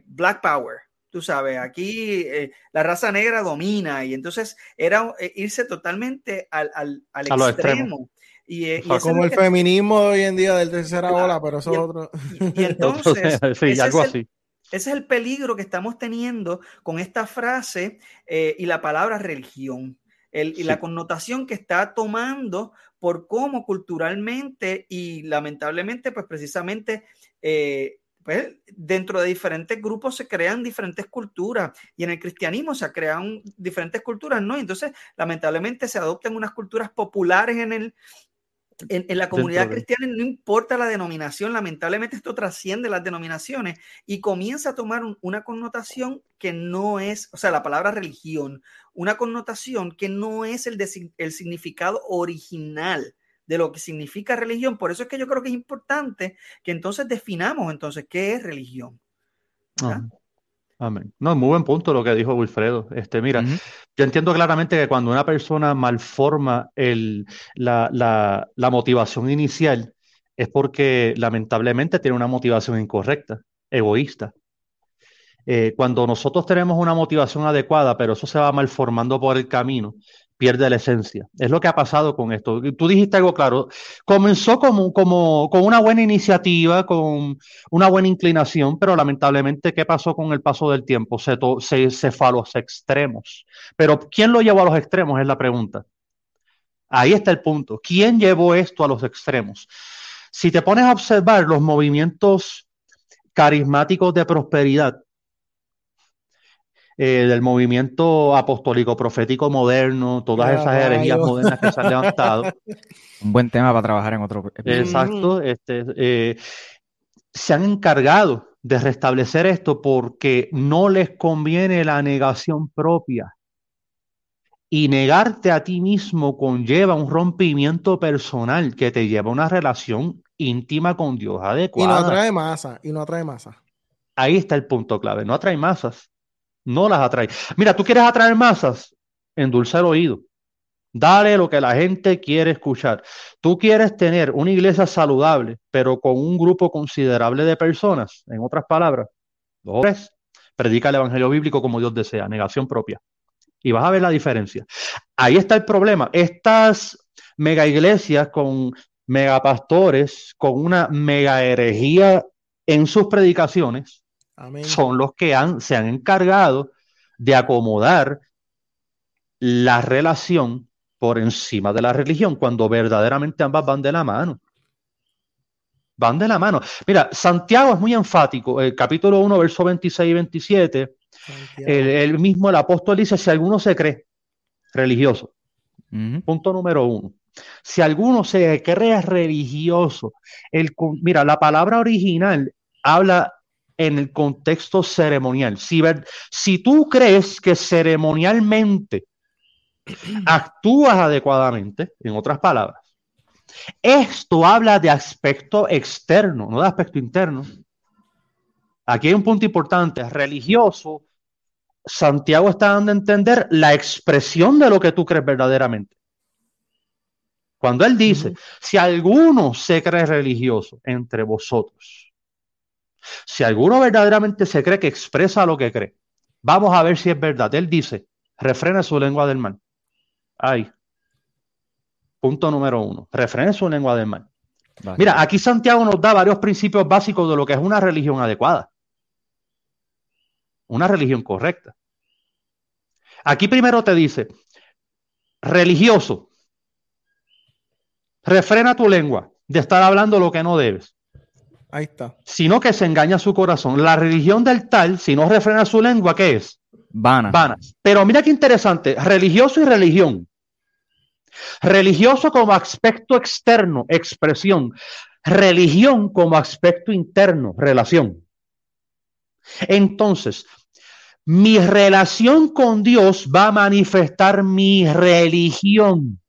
Black Power, tú sabes, aquí la raza negra domina y entonces era irse totalmente al, al, al extremo.
Y, como el feminismo hoy en día del tercera ola, pero eso es otro.
Y, entonces, sí, algo así. Ese es el peligro que estamos teniendo con esta frase eh, y la palabra religión. y la connotación que está tomando por cómo culturalmente y lamentablemente, pues precisamente eh, pues, dentro de diferentes grupos se crean diferentes culturas y en el cristianismo se crean diferentes culturas, ¿no? Entonces, lamentablemente se adoptan unas culturas populares en el, en, la comunidad cristiana no importa la denominación, lamentablemente esto trasciende las denominaciones y comienza a tomar una connotación que no es, o sea, la palabra religión, una connotación que no es el, el significado original de lo que significa religión. Por eso es que yo creo que es importante que entonces definamos entonces qué es religión.
Amén. No, muy buen punto lo que dijo Wilfredo. Este, mira, yo entiendo claramente que cuando una persona malforma el, la, la, motivación inicial es porque lamentablemente tiene una motivación incorrecta, egoísta. Eh, cuando nosotros tenemos una motivación adecuada, pero eso se va malformando por el camino, pierde la esencia. Es lo que ha pasado con esto. Tú dijiste algo claro. Comenzó como, como, con una buena iniciativa, con una buena inclinación, pero lamentablemente, ¿qué pasó con el paso del tiempo? Se, se, se fue a los extremos. Pero ¿quién lo llevó a los extremos? Es la pregunta. Ahí está el punto. ¿Quién llevó esto a los extremos? Si te pones a observar los movimientos carismáticos de prosperidad, eh, del movimiento apostólico profético moderno, todas esas herejías modernas que se han levantado.
Un buen tema para trabajar en otro
episodio. Exacto. Este, eh, se han encargado de restablecer esto porque no les conviene la negación propia. Y negarte a ti mismo conlleva un rompimiento personal que te lleva a una relación íntima con Dios adecuada.
Y no atrae masa, y no atrae masa.
Ahí está el punto clave, no atrae masas no las atrae. Mira, tú quieres atraer masas, endulza el oído. Dale lo que la gente quiere escuchar. Tú quieres tener una iglesia saludable, pero con un grupo considerable de personas, en otras palabras, dos tres, predica el evangelio bíblico como Dios desea, negación propia. Y vas a ver la diferencia. Ahí está el problema. Estas mega iglesias con megapastores, con una mega herejía en sus predicaciones, son los que han, se han encargado de acomodar la relación por encima de la religión, cuando verdaderamente ambas van de la mano. Van de la mano. Mira, Santiago es muy enfático, el capítulo 1, verso 26 y 27, el, mismo el apóstol dice, si alguno se cree religioso, punto número uno, si alguno se cree religioso, el, mira, la palabra original habla en el contexto ceremonial. Si, si tú crees que ceremonialmente actúas adecuadamente, en otras palabras, esto habla de aspecto externo, no de aspecto interno. Aquí hay un punto importante, religioso. Santiago está dando a entender la expresión de lo que tú crees verdaderamente. Cuando él dice, si alguno se cree religioso entre vosotros, si alguno verdaderamente se cree que expresa lo que cree, vamos a ver si es verdad. Él dice, refrena su lengua del mal. Ay. Punto número uno, refrena su lengua del mal. Mira, aquí Santiago nos da varios principios básicos de lo que es una religión adecuada. Una religión correcta. Aquí primero te dice, religioso, refrena tu lengua de estar hablando lo que no debes.
Ahí está.
Sino que se engaña su corazón. La religión del tal, si no refrena su lengua, ¿qué es?
Vana.
Vana. Pero mira qué interesante, religioso y religión. Religioso como aspecto externo, expresión. Religión como aspecto interno, relación. Entonces, mi relación con Dios va a manifestar mi religión,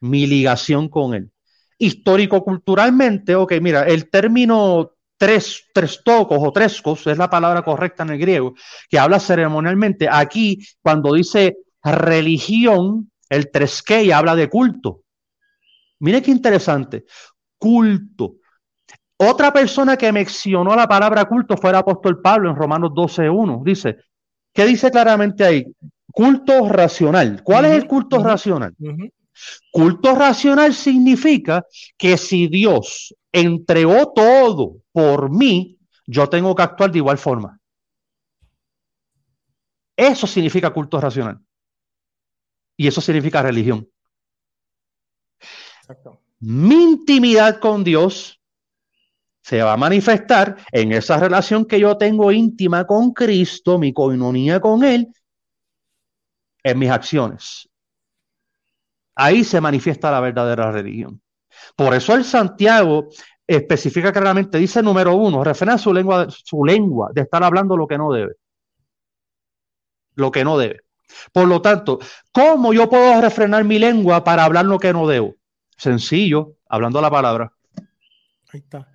mi ligación con Él histórico-culturalmente, ok, mira, el término tres, tres tocos o trescos, es la palabra correcta en el griego, que habla ceremonialmente. Aquí, cuando dice religión, el tresque habla de culto. Mire qué interesante. Culto. Otra persona que mencionó la palabra culto fue el apóstol Pablo en Romanos 12.1. Dice, ¿qué dice claramente ahí? Culto racional. ¿Cuál es el culto racional? Culto racional significa que si Dios entregó todo por mí, yo tengo que actuar de igual forma. Eso significa culto racional. Y eso significa religión. Mi intimidad con Dios se va a manifestar en esa relación que yo tengo íntima con Cristo, mi coinonía con Él, en mis acciones. Ahí se manifiesta la verdadera religión. Por eso el Santiago especifica claramente, dice número uno, refiere a su lengua, su lengua de estar hablando lo que no debe. Lo que no debe. Por lo tanto, ¿cómo yo puedo refrenar mi lengua para hablar lo que no debo? Sencillo, hablando la palabra. Ahí está.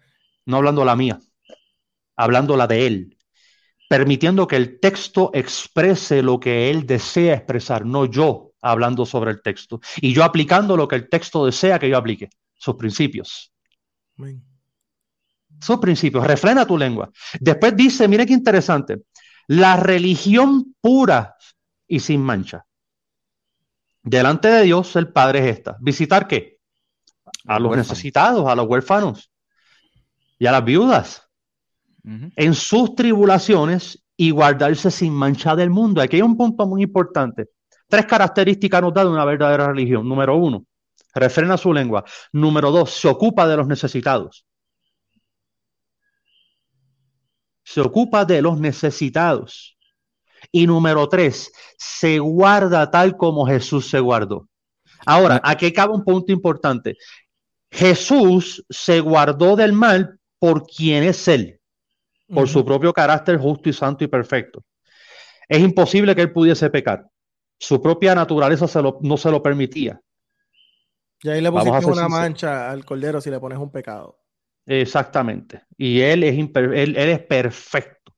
No hablando la mía, hablando la de él. Permitiendo que el texto exprese lo que él desea expresar, no yo hablando sobre el texto. Y yo aplicando lo que el texto desea que yo aplique, sus principios. Sus principios, refrena tu lengua. Después dice, mire qué interesante, la religión pura y sin mancha. Delante de Dios el Padre es esta. ¿Visitar qué? A los necesitados, a los huérfanos y a las viudas. En sus tribulaciones y guardarse sin mancha del mundo. Aquí hay un punto muy importante. Tres características nos da de una verdadera religión. Número uno, refrena su lengua. Número dos, se ocupa de los necesitados. Se ocupa de los necesitados. Y número tres, se guarda tal como Jesús se guardó. Ahora, aquí cabe un punto importante. Jesús se guardó del mal por quien es Él, por su propio carácter justo y santo y perfecto. Es imposible que Él pudiese pecar. Su propia naturaleza no se lo permitía.
Y ahí le pusiste una mancha al cordero si le pones un pecado.
Exactamente. Y Él es, él es perfecto.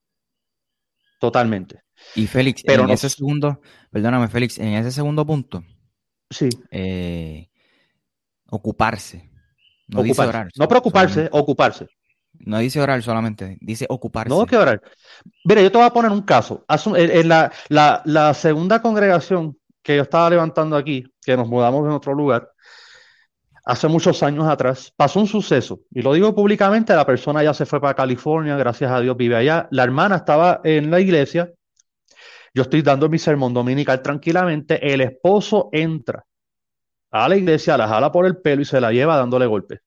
Totalmente.
Y Félix, Pero en ese segundo, perdóname, Félix, en ese segundo punto,
sí.
Eh, ocuparse. No dice orar.
No preocuparse, ocuparse.
No dice orar solamente, dice ocuparse.
No que orar. Mira, yo te voy a poner un caso. En la, la, segunda congregación que yo estaba levantando aquí, que nos mudamos en otro lugar, hace muchos años atrás, pasó un suceso. Y lo digo públicamente, la persona ya se fue para California, gracias a Dios vive allá. La hermana estaba en la iglesia yo estoy dando mi sermón dominical tranquilamente, el esposo entra a la iglesia, la jala por el pelo y se la lleva dándole golpes.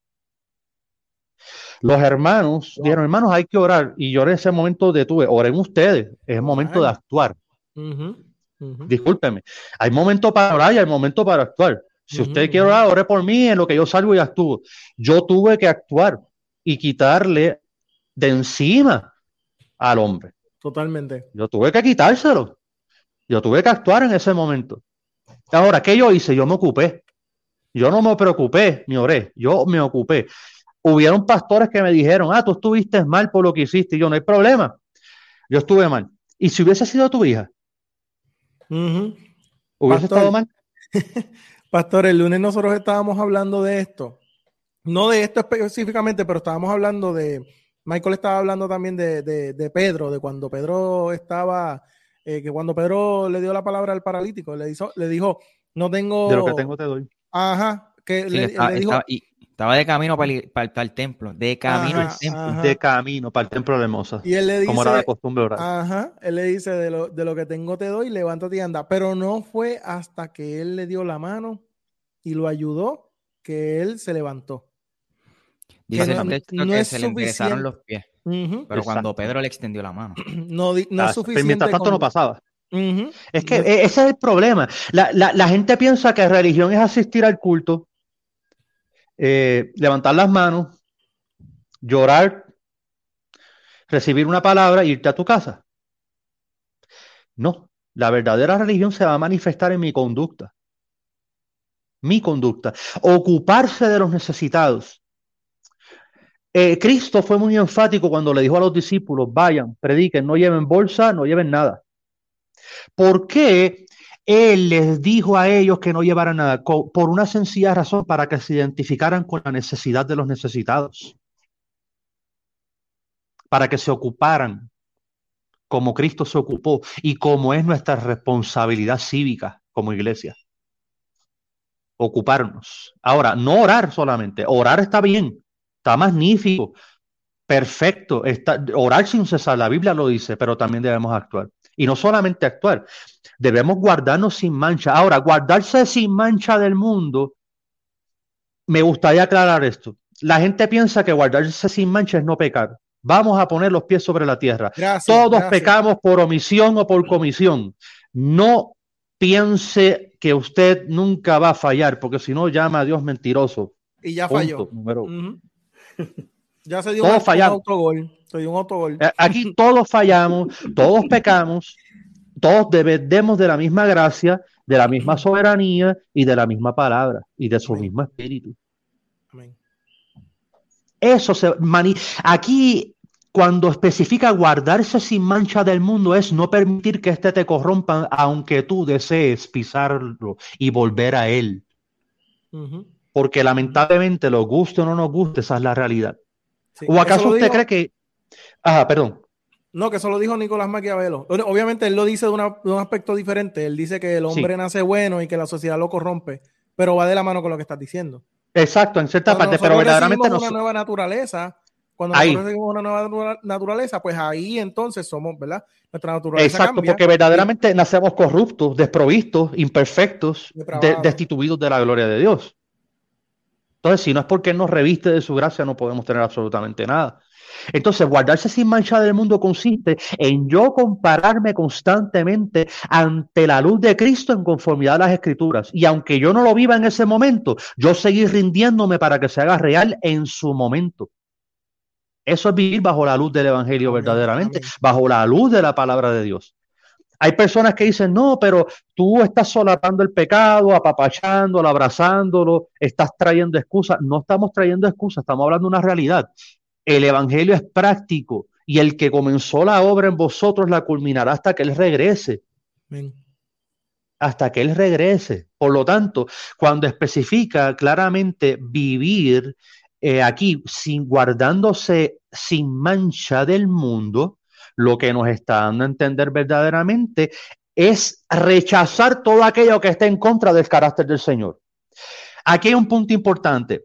Los hermanos dijeron, hermanos, hay que orar. Y yo en ese momento detuve, oren ustedes, es el momento de actuar. Discúlpeme, hay momento para orar y hay momento para actuar. Si usted quiere orar, ore por mí en lo que yo salgo y actúo. Yo tuve que actuar y quitarle de encima al hombre.
Totalmente.
Yo tuve que quitárselo. Yo tuve que actuar en ese momento. Ahora, ¿qué yo hice? Yo me ocupé. Yo no me preocupé, me oré. Yo me ocupé. Hubieron pastores que me dijeron, ah, tú estuviste mal por lo que hiciste. Y yo, no hay problema. Yo estuve mal. ¿Y si hubiese sido tu hija? ¿Hubiese estado mal?
Pastor, el lunes nosotros estábamos hablando de esto. No de esto específicamente, pero estábamos hablando de, Michael estaba hablando también de, Pedro, de cuando Pedro estaba, eh, que cuando Pedro le dio la palabra al paralítico, le, hizo, le dijo, no tengo...
De lo que tengo te doy.
Ajá, que le, dijo...
Estaba, de camino para el, templo, de camino al templo.
De camino para el templo de Hermosa.
Y él le dice...
Como era de costumbre orar.
Ajá, él le dice, de lo, de lo que tengo te doy, levántate y anda. Pero no fue hasta que él le dio la mano y lo ayudó que él se levantó.
Dice no, que se le enderezaron los pies. pero cuando Pedro le extendió la mano.
No, no es suficiente.
mientras tanto no pasaba. Es que e, ese es el problema. La, gente piensa que religión es asistir al culto, eh, levantar las manos, llorar, recibir una palabra e irte a tu casa. No, la verdadera religión se va a manifestar en mi conducta. Mi conducta. Ocuparse de los necesitados eh, Cristo fue muy enfático cuando le dijo a los discípulos, vayan, prediquen, no lleven bolsa, no lleven nada. ¿Por qué Él les dijo a ellos que no llevaran nada? Por una sencilla razón, para que se identificaran con la necesidad de los necesitados, para que se ocuparan como Cristo se ocupó y como es nuestra responsabilidad cívica como iglesia. Ocuparnos. Ahora, no orar solamente, orar está bien, está magnífico, perfecto, está, orar sin cesar, la Biblia lo dice, pero también debemos actuar. Y no solamente actuar, debemos guardarnos sin mancha. Ahora, guardarse sin mancha del mundo, me gustaría aclarar esto. La gente piensa que guardarse sin mancha es no pecar. Vamos a poner los pies sobre la tierra. Todos pecamos por omisión o por comisión. No piense que usted nunca va a fallar, porque si no llama a Dios mentiroso.
Y ya falló. ya se dio un, autogol. Un autogol.
Aquí todos fallamos, todos pecamos, todos dependemos de la misma gracia, de la misma soberanía y de la misma palabra y de su mismo espíritu. Amén. Eso se mani aquí cuando especifica guardarse sin mancha del mundo es no permitir que éste te corrompa, aunque tú desees pisarlo y volver a él. Porque lamentablemente, lo guste o no nos guste, esa es la realidad. ¿O acaso usted cree que... Ah, perdón.
No, que eso lo dijo Nicolás Maquiavelo. Obviamente él lo dice de, un aspecto diferente. Él dice que el hombre nace bueno y que la sociedad lo corrompe, pero va de la mano con lo que estás diciendo.
Exacto, en cierta parte, pero verdaderamente
no. una nueva naturaleza cuando nosotros tenemos una nueva naturaleza, pues ahí entonces somos, ¿verdad? Nuestra naturaleza.
Exacto, porque verdaderamente nacemos corruptos, desprovistos, imperfectos, destituidos de la gloria de Dios. Entonces, si no es porque nos reviste de su gracia, no podemos tener absolutamente nada. Entonces, guardarse sin mancha del mundo consiste en yo compararme constantemente ante la luz de Cristo en conformidad a las escrituras. Y aunque yo no lo viva en ese momento, yo seguir rindiéndome para que se haga real en su momento. Eso es vivir bajo la luz del Evangelio verdaderamente, bajo la luz de la palabra de Dios. Hay personas que dicen, no, pero tú estás solapando el pecado, apapachándolo, abrazándolo, estás trayendo excusas. No estamos trayendo excusas, estamos hablando de una realidad. El Evangelio es práctico y el que comenzó la obra en vosotros la culminará hasta que Él regrese. Hasta que Él regrese. Por lo tanto, cuando especifica claramente vivir eh, aquí, sin guardándose sin mancha del mundo, lo que nos está dando a entender verdaderamente es rechazar todo aquello que esté en contra del carácter del Señor. Aquí hay un punto importante.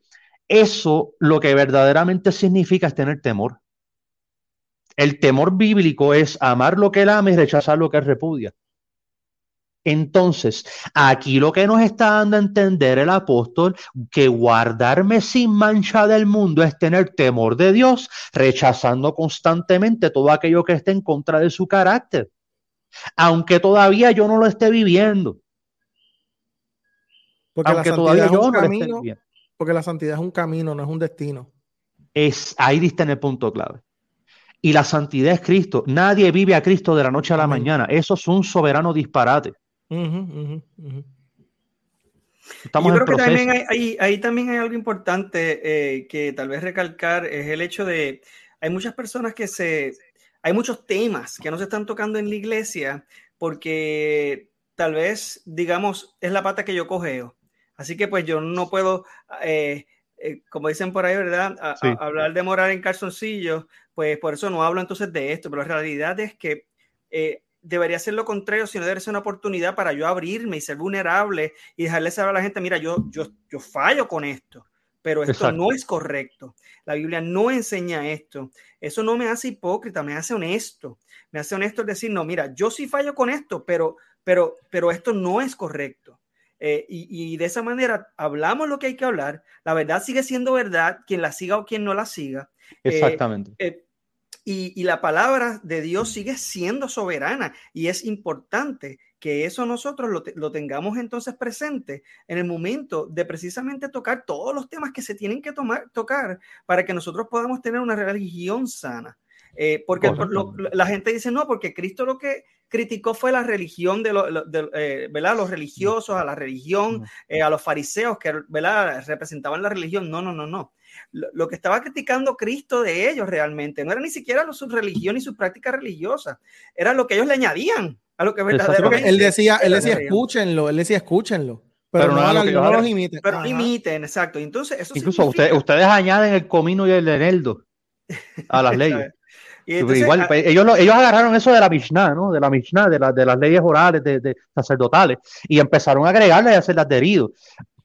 Eso lo que verdaderamente significa es tener temor. El temor bíblico es amar lo que él ama y rechazar lo que él repudia. Entonces, aquí lo que nos está dando a entender el apóstol, que guardarme sin mancha del mundo es tener temor de Dios, rechazando constantemente todo aquello que esté en contra de su carácter, aunque todavía yo no lo esté viviendo.
Porque aunque todavía yo no lo esté viviendo. Porque la santidad es un camino, no es un destino.
Es, ahí diste en el punto clave y la santidad es Cristo. Nadie vive a Cristo de la noche a la mañana. Eso es un soberano disparate. Yo
creo que también hay, ahí también hay algo importante eh, que tal vez recalcar, es el hecho de, hay muchas personas que se, hay muchos temas que no se están tocando en la iglesia porque tal vez, digamos, es la pata que yo cogeo. Así que pues yo no puedo, eh, eh, como dicen por ahí, ¿verdad? hablar de morar en calzoncillos, pues por eso no hablo entonces de esto, pero la realidad es que debería ser lo contrario, sino debe ser una oportunidad para yo abrirme y ser vulnerable y dejarle saber a la gente, mira, yo, yo, yo fallo con esto, pero esto no es correcto. La Biblia no enseña esto. Eso no me hace hipócrita, me hace honesto. Me hace honesto decir, no, mira, yo sí fallo con esto, pero, pero, pero esto no es correcto. Eh, y, de esa manera hablamos lo que hay que hablar. La verdad sigue siendo verdad, quien la siga o quien no la siga.
Eh, Exactamente.
Eh, y, la palabra de Dios sigue siendo soberana y es importante que eso nosotros lo, tengamos entonces presente en el momento de precisamente tocar todos los temas que se tienen que tomar, tocar para que nosotros podamos tener una religión sana. Porque la gente dice, no, porque Cristo lo que, criticó fue la religión de, eh, ¿verdad? los religiosos, a la religión, eh, a los fariseos que ¿verdad? representaban la religión. No, no, no, no. Lo, que estaba criticando Cristo de ellos realmente no era ni siquiera su religión y sus prácticas religiosas, era lo que ellos le añadían a lo que verdaderamente.
Él decía, él decía, escúchenlo, él decía, escúchenlo. Pero, no, los imiten.
Pero imiten, exacto. Entonces, eso
Incluso ustedes añaden el comino y el eneldo a las leyes. Igual, ah, pues, ellos, ellos agarraron eso de la Mishnah, ¿no? De la Mishnah, de, de las leyes orales, de, sacerdotales, y empezaron a agregarle y a hacerle adherido.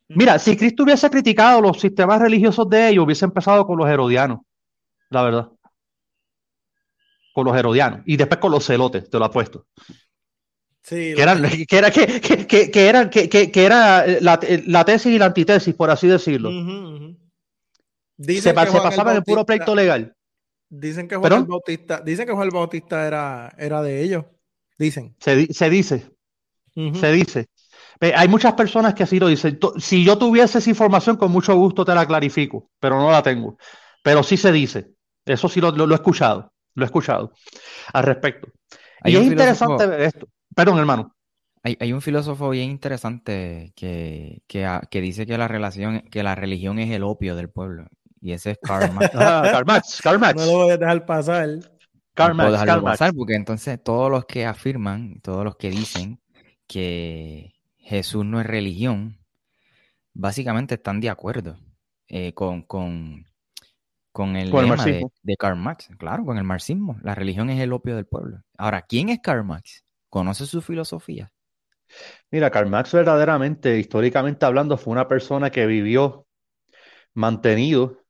Mira, si Cristo hubiese criticado los sistemas religiosos de ellos, hubiese empezado con los herodianos, la verdad. Con los herodianos. Y después con los celotes, te lo apuesto. Sí, que, eran, que, era, que, que, que, eran, que, que, era la, la, tesis y la antitesis, por así decirlo. Se, se pasaba en el puro pleito legal.
Dicen que Juan el Bautista, dicen que Juan el Bautista era, era de ellos. Dicen.
Se, se dice. Se dice. Hay muchas personas que así lo dicen. Si yo tuviese esa información, con mucho gusto te la clarifico, pero no la tengo. Pero sí se dice. Eso sí lo, lo, he escuchado. Lo he escuchado al respecto. y es interesante ver esto. Perdón, hermano.
Hay, hay, un filósofo bien interesante que, que, que, dice que la relación, que la religión es el opio del pueblo. Y ese es Karl Marx.
Ah, Karl Marx,
No lo voy a dejar pasar.
Karl Marx, no puedo pasar porque entonces todos los que afirman, todos los que dicen que Jesús no es religión, básicamente están de acuerdo eh, con, con, con el lema de, de, Karl Marx. Claro, con el marxismo. La religión es el opio del pueblo. Ahora, ¿quién es Karl Marx? ¿Conoce su filosofía?
Mira, Karl Marx verdaderamente, históricamente hablando, fue una persona que vivió mantenido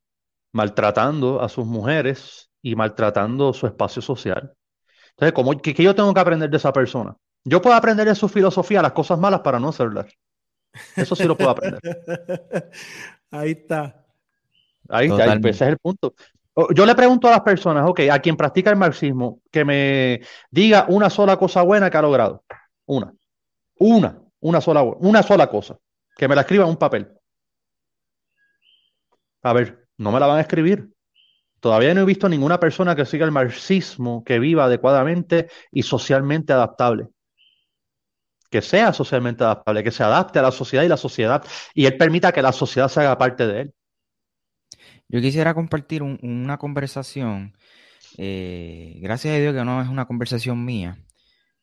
maltratando a sus mujeres y maltratando su espacio social. Entonces, ¿cómo, qué, yo tengo que aprender de esa persona? Yo puedo aprender de su filosofía las cosas malas para no hacerlas. Eso sí lo puedo aprender.
Ahí está.
Ahí está, ese es el punto. Yo le pregunto a las personas, ok, a quien practica el marxismo, que me diga una sola cosa buena que ha logrado. Una. Una. Una sola, una sola cosa. Que me la escriba en un papel. A ver, no me la van a escribir. Todavía no he visto ninguna persona que siga el marxismo que viva adecuadamente y socialmente adaptable. Que sea socialmente adaptable, que se adapte a la sociedad y la sociedad, y él permita que la sociedad se haga parte de él.
Yo quisiera compartir una conversación. Eh, gracias a Dios que no es una conversación mía,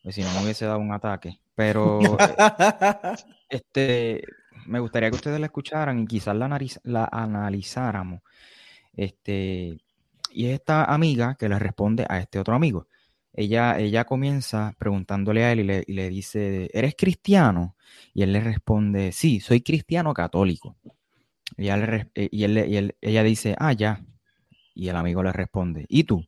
pues si no me hubiese dado un ataque. Pero este, me gustaría que ustedes la escucharan y quizás la, la analizáramos. Este, y esta amiga que le responde a este otro amigo. Ella, ella comienza preguntándole a él y le, dice, ¿eres cristiano? Y él le responde, sí, soy cristiano católico. Y, ella, eh, y, él, ella dice, ah, ya. Y el amigo le responde, ¿y tú?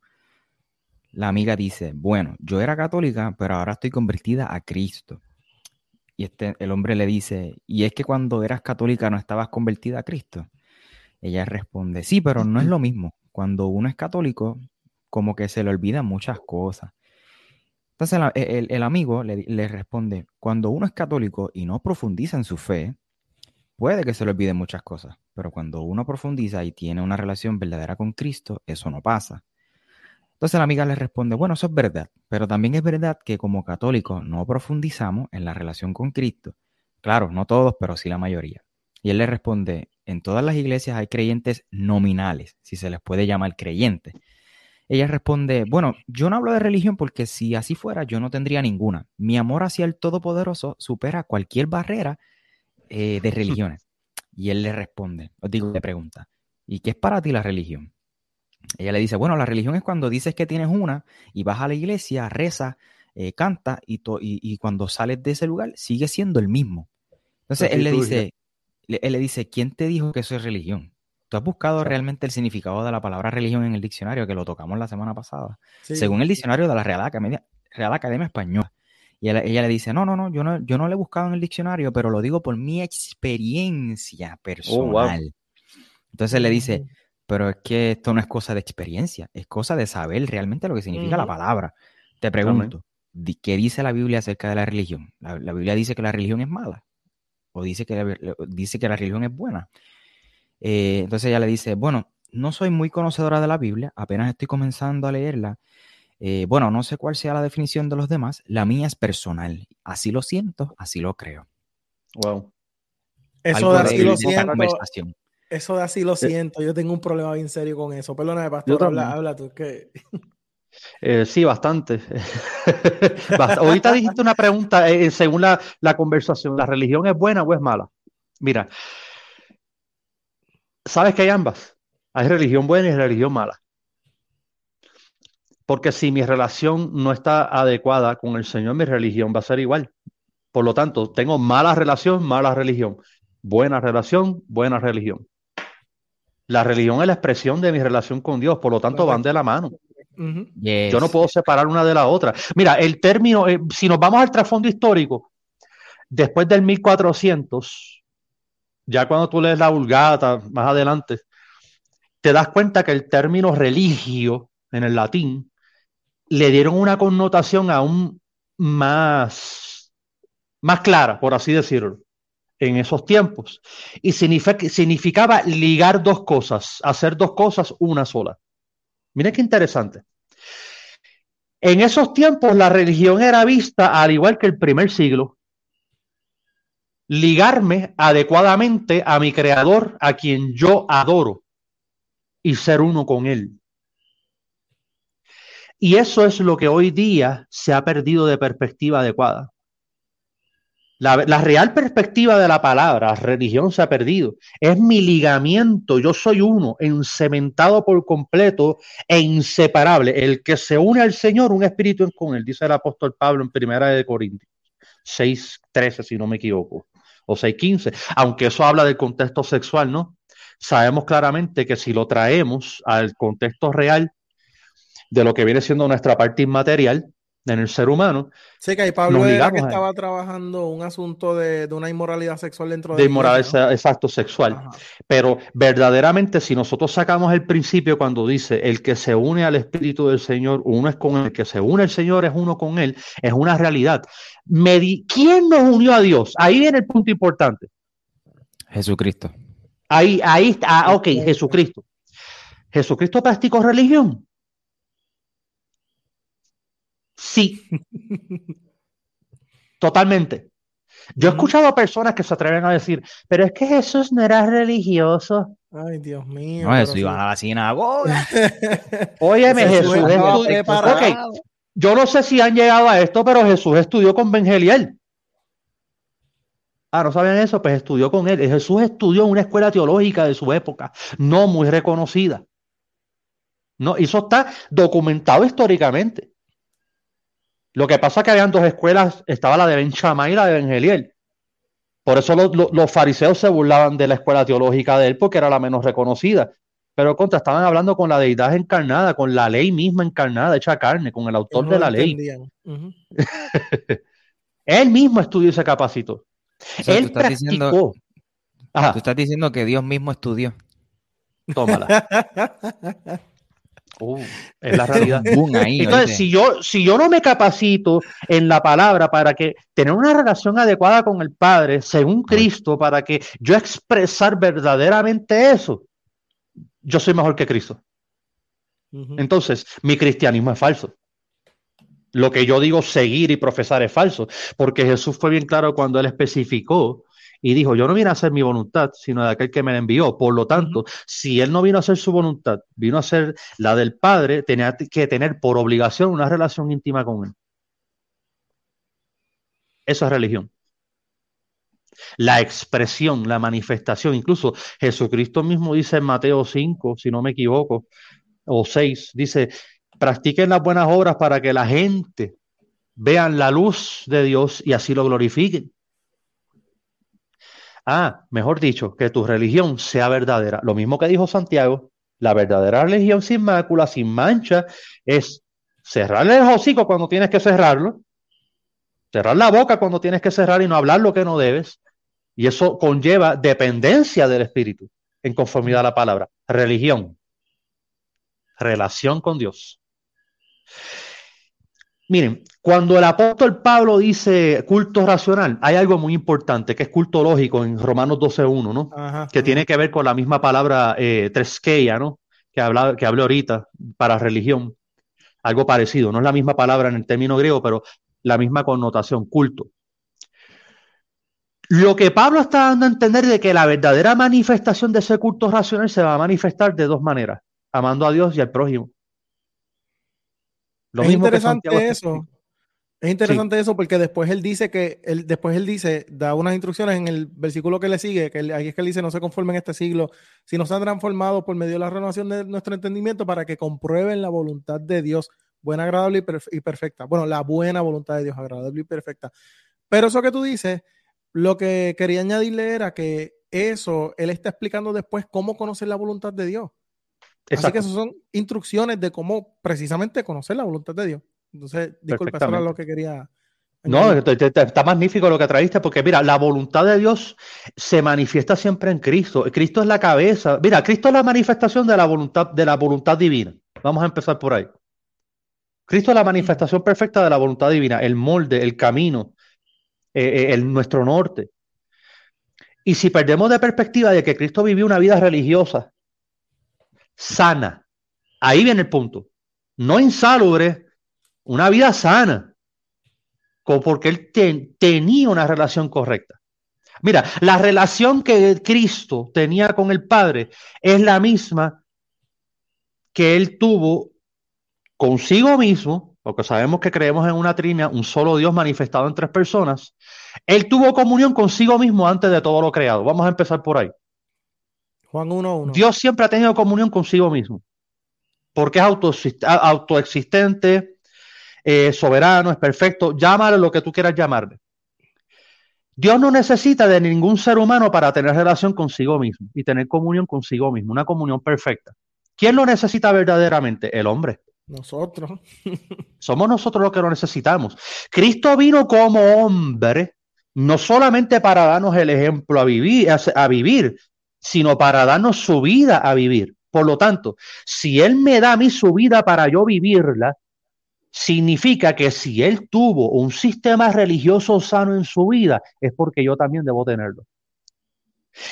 La amiga dice, bueno, yo era católica, pero ahora estoy convertida a Cristo. Y este, el hombre le dice, ¿y es que cuando eras católica no estabas convertida a Cristo? Ella responde, sí, pero no es lo mismo. Cuando uno es católico, como que se le olvidan muchas cosas. Entonces el, amigo le, le, responde, cuando uno es católico y no profundiza en su fe, puede que se le olviden muchas cosas, pero cuando uno profundiza y tiene una relación verdadera con Cristo, eso no pasa. Entonces la amiga le responde, bueno, eso es verdad, pero también es verdad que como católicos no profundizamos en la relación con Cristo. Claro, no todos, pero sí la mayoría. Y él le responde, en todas las iglesias hay creyentes nominales, si se les puede llamar creyentes. Ella responde, bueno, yo no hablo de religión porque si así fuera yo no tendría ninguna. Mi amor hacia el Todopoderoso supera cualquier barrera eh, de religiones. Y él le responde, os digo, le pregunta, ¿y qué es para ti la religión? Ella le dice, bueno, la religión es cuando dices que tienes una y vas a la iglesia, reza, eh, canta y, y, cuando sales de ese lugar sigue siendo el mismo. Entonces él le dice, él le dice, ¿quién te dijo que eso es religión? ¿Tú has buscado realmente el significado de la palabra religión en el diccionario que lo tocamos la semana pasada? Según el diccionario de la Real Academia, Real Academia Española. Y ella, le dice, no, no, no yo, no, yo no lo he buscado en el diccionario, pero lo digo por mi experiencia oh, personal. Entonces le dice, pero es que esto no es cosa de experiencia, es cosa de saber realmente lo que significa la palabra. Te pregunto, ¿qué dice la Biblia acerca de la religión? ¿La, Biblia dice que la religión es mala? ¿O dice que la, dice que la religión es buena? Eh, entonces ella le dice, bueno, no soy muy conocedora de la Biblia, apenas estoy comenzando a leerla, Eh, bueno, no sé cuál sea la definición de los demás, la mía es personal. Así lo siento, así lo creo.
Wow.
Eso de así lo siento. Eso de así lo siento. Yo tengo un problema bien serio con eso. Perdóname, pastor, habla, habla, tú. Que...
Eh, sí, bastante. Ahorita dijiste una pregunta eh, según la, la, conversación. ¿La religión es buena o es mala? Mira, sabes que hay ambas. Hay religión buena y religión mala. Porque si mi relación no está adecuada con el Señor, mi religión va a ser igual. Por lo tanto, tengo mala relación, mala religión. Buena relación, buena religión. La religión es la expresión de mi relación con Dios, por lo tanto van de la mano. Yo no puedo separar una de la otra. Mira, el término, eh, si nos vamos al trasfondo histórico, después del 1400, ya cuando tú lees la Vulgata más adelante, te das cuenta que el término religio en el latín le dieron una connotación aún más, más clara, por así decirlo, en esos tiempos. Y significaba ligar dos cosas, hacer dos cosas una sola. Mira qué interesante. En esos tiempos la religión era vista, al igual que el primer siglo, ligarme adecuadamente a mi creador, a quien yo adoro, y ser uno con él. Y eso es lo que hoy día se ha perdido de perspectiva adecuada. La, real perspectiva de la palabra, religión se ha perdido. Es mi ligamiento, yo soy uno, encementado por completo e inseparable. El que se une al Señor, un espíritu con él, dice el apóstol Pablo en Primera de Corintios 6.13, si no me equivoco, o 6.15, aunque eso habla del contexto sexual, ¿no? Sabemos claramente que si lo traemos al contexto real de lo que viene siendo nuestra parte inmaterial, en el ser humano.
Sí, que ahí Pablo era que estaba trabajando un asunto de, una inmoralidad sexual dentro de...
De inmoralidad, exacto, sexual. Pero verdaderamente, si nosotros sacamos el principio cuando dice, el que se une al Espíritu del Señor, uno es con él, el que se une al Señor es uno con él, es una realidad. ¿Quién nos unió a Dios? Ahí viene el punto importante.
Jesucristo.
Ahí, ahí está, ah, ok, Jesucristo. ¿Jesucristo practicó religión? Sí. Totalmente. Yo he escuchado a personas que se atreven a decir, pero es que Jesús no era religioso.
Ay, Dios mío.
No, Jesús iba a la sinagoga.
Óyeme, Jesús, Jesús Yo no sé si han llegado a esto, pero Jesús estudió con Bengeliel. Ah, ¿no saben eso? Pues estudió con él. Jesús estudió en una escuela teológica de su época, no muy reconocida. No, eso está documentado históricamente. Lo que pasa es que habían dos escuelas, estaba la de Ben Shammai y la de Ben Geliel. Por eso los fariseos se burlaban de la escuela teológica de él porque era la menos reconocida. Pero contra, estaban hablando con la deidad encarnada, con la ley misma encarnada, hecha carne, con el autor de la ley. él mismo estudió y se capacitó. él
practicó. Diciendo, tú estás diciendo que Dios mismo estudió.
Tómala. Uh, es la realidad. Entonces, si yo, si yo no me capacito en la palabra para que tener una relación adecuada con el Padre, según Cristo, para que yo expresar verdaderamente eso, yo soy mejor que Cristo. Entonces, mi cristianismo es falso. Lo que yo digo seguir y profesar es falso, porque Jesús fue bien claro cuando él especificó y dijo, yo no vine a hacer mi voluntad, sino de aquel que me envió. Por lo tanto, si él no vino a hacer su voluntad, vino a hacer la del Padre, tenía que tener por obligación una relación íntima con él. Eso es religión. La expresión, la manifestación, incluso Jesucristo mismo dice en Mateo 5, si no me equivoco, o 6, dice, practiquen las buenas obras para que la gente vean la luz de Dios y así lo glorifiquen. Ah, mejor dicho, que tu religión sea verdadera. Lo mismo que dijo Santiago, la verdadera religión sin mácula, sin mancha, es cerrarle el hocico cuando tienes que cerrarlo, cerrar la boca cuando tienes que cerrar y no hablar lo que no debes. Y eso conlleva dependencia del Espíritu en conformidad a la palabra. Religión. Relación con Dios. Miren, cuando el apóstol Pablo dice culto racional, hay algo muy importante que es culto lógico en Romanos 12.1, ¿no? que tiene que ver con la misma palabra eh, tresqueia, ¿no? Que, habla, que hablé ahorita para religión. algo parecido, no es la misma palabra en el término griego, pero la misma connotación, culto. Lo que Pablo está dando a entender de que la verdadera manifestación de ese culto racional se va a manifestar de dos maneras, amando a Dios y al prójimo.
Lo es interesante eso. Es interesante eso porque después él dice que él, después él dice, da unas instrucciones en el versículo que le sigue, que ahí es que él dice, no se conformen en este siglo, sino se han transformado por medio de la renovación de nuestro entendimiento para que comprueben la voluntad de Dios, buena, agradable y, perfecta. Bueno, la buena voluntad de Dios, agradable y perfecta. Pero eso que tú dices, lo que quería añadirle era que eso, él está explicando después cómo conocer la voluntad de Dios. Así que esas son instrucciones de cómo precisamente conocer la voluntad de Dios. Entonces, disculpe, eso era lo que quería.
No, está magnífico lo que traíste, porque mira, la voluntad de Dios se manifiesta siempre en Cristo. Cristo es la cabeza. Mira, Cristo es la manifestación de la voluntad, de la voluntad divina. Vamos a empezar por ahí. Cristo es la manifestación perfecta de la voluntad divina, el molde, el camino, eh, eh, el, nuestro norte. Y si perdemos de perspectiva de que Cristo vivió una vida religiosa, sana, ahí viene el punto. No insalubre, una vida sana, porque él tenía una relación correcta. Mira, la relación que Cristo tenía con el Padre es la misma que él tuvo consigo mismo, porque sabemos que creemos en una trina, un solo Dios manifestado en tres personas. Él tuvo comunión consigo mismo antes de todo lo creado. Vamos a empezar por ahí.
Juan 1.1.
Dios siempre ha tenido comunión consigo mismo, porque es autoexistente, es soberano, es perfecto, llámale lo que tú quieras llamarle. Dios no necesita de ningún ser humano para tener relación consigo mismo y tener comunión consigo mismo, una comunión perfecta. ¿Quién lo necesita verdaderamente? El hombre.
Nosotros.
Somos nosotros los que lo necesitamos. Cristo vino como hombre, no solamente para darnos el ejemplo a vivir, a vivir, sino para darnos su vida a vivir. Por lo tanto, si Él me da a mí su vida para yo vivirla, significa que si él tuvo un sistema religioso sano en su vida, es porque yo también debo tenerlo.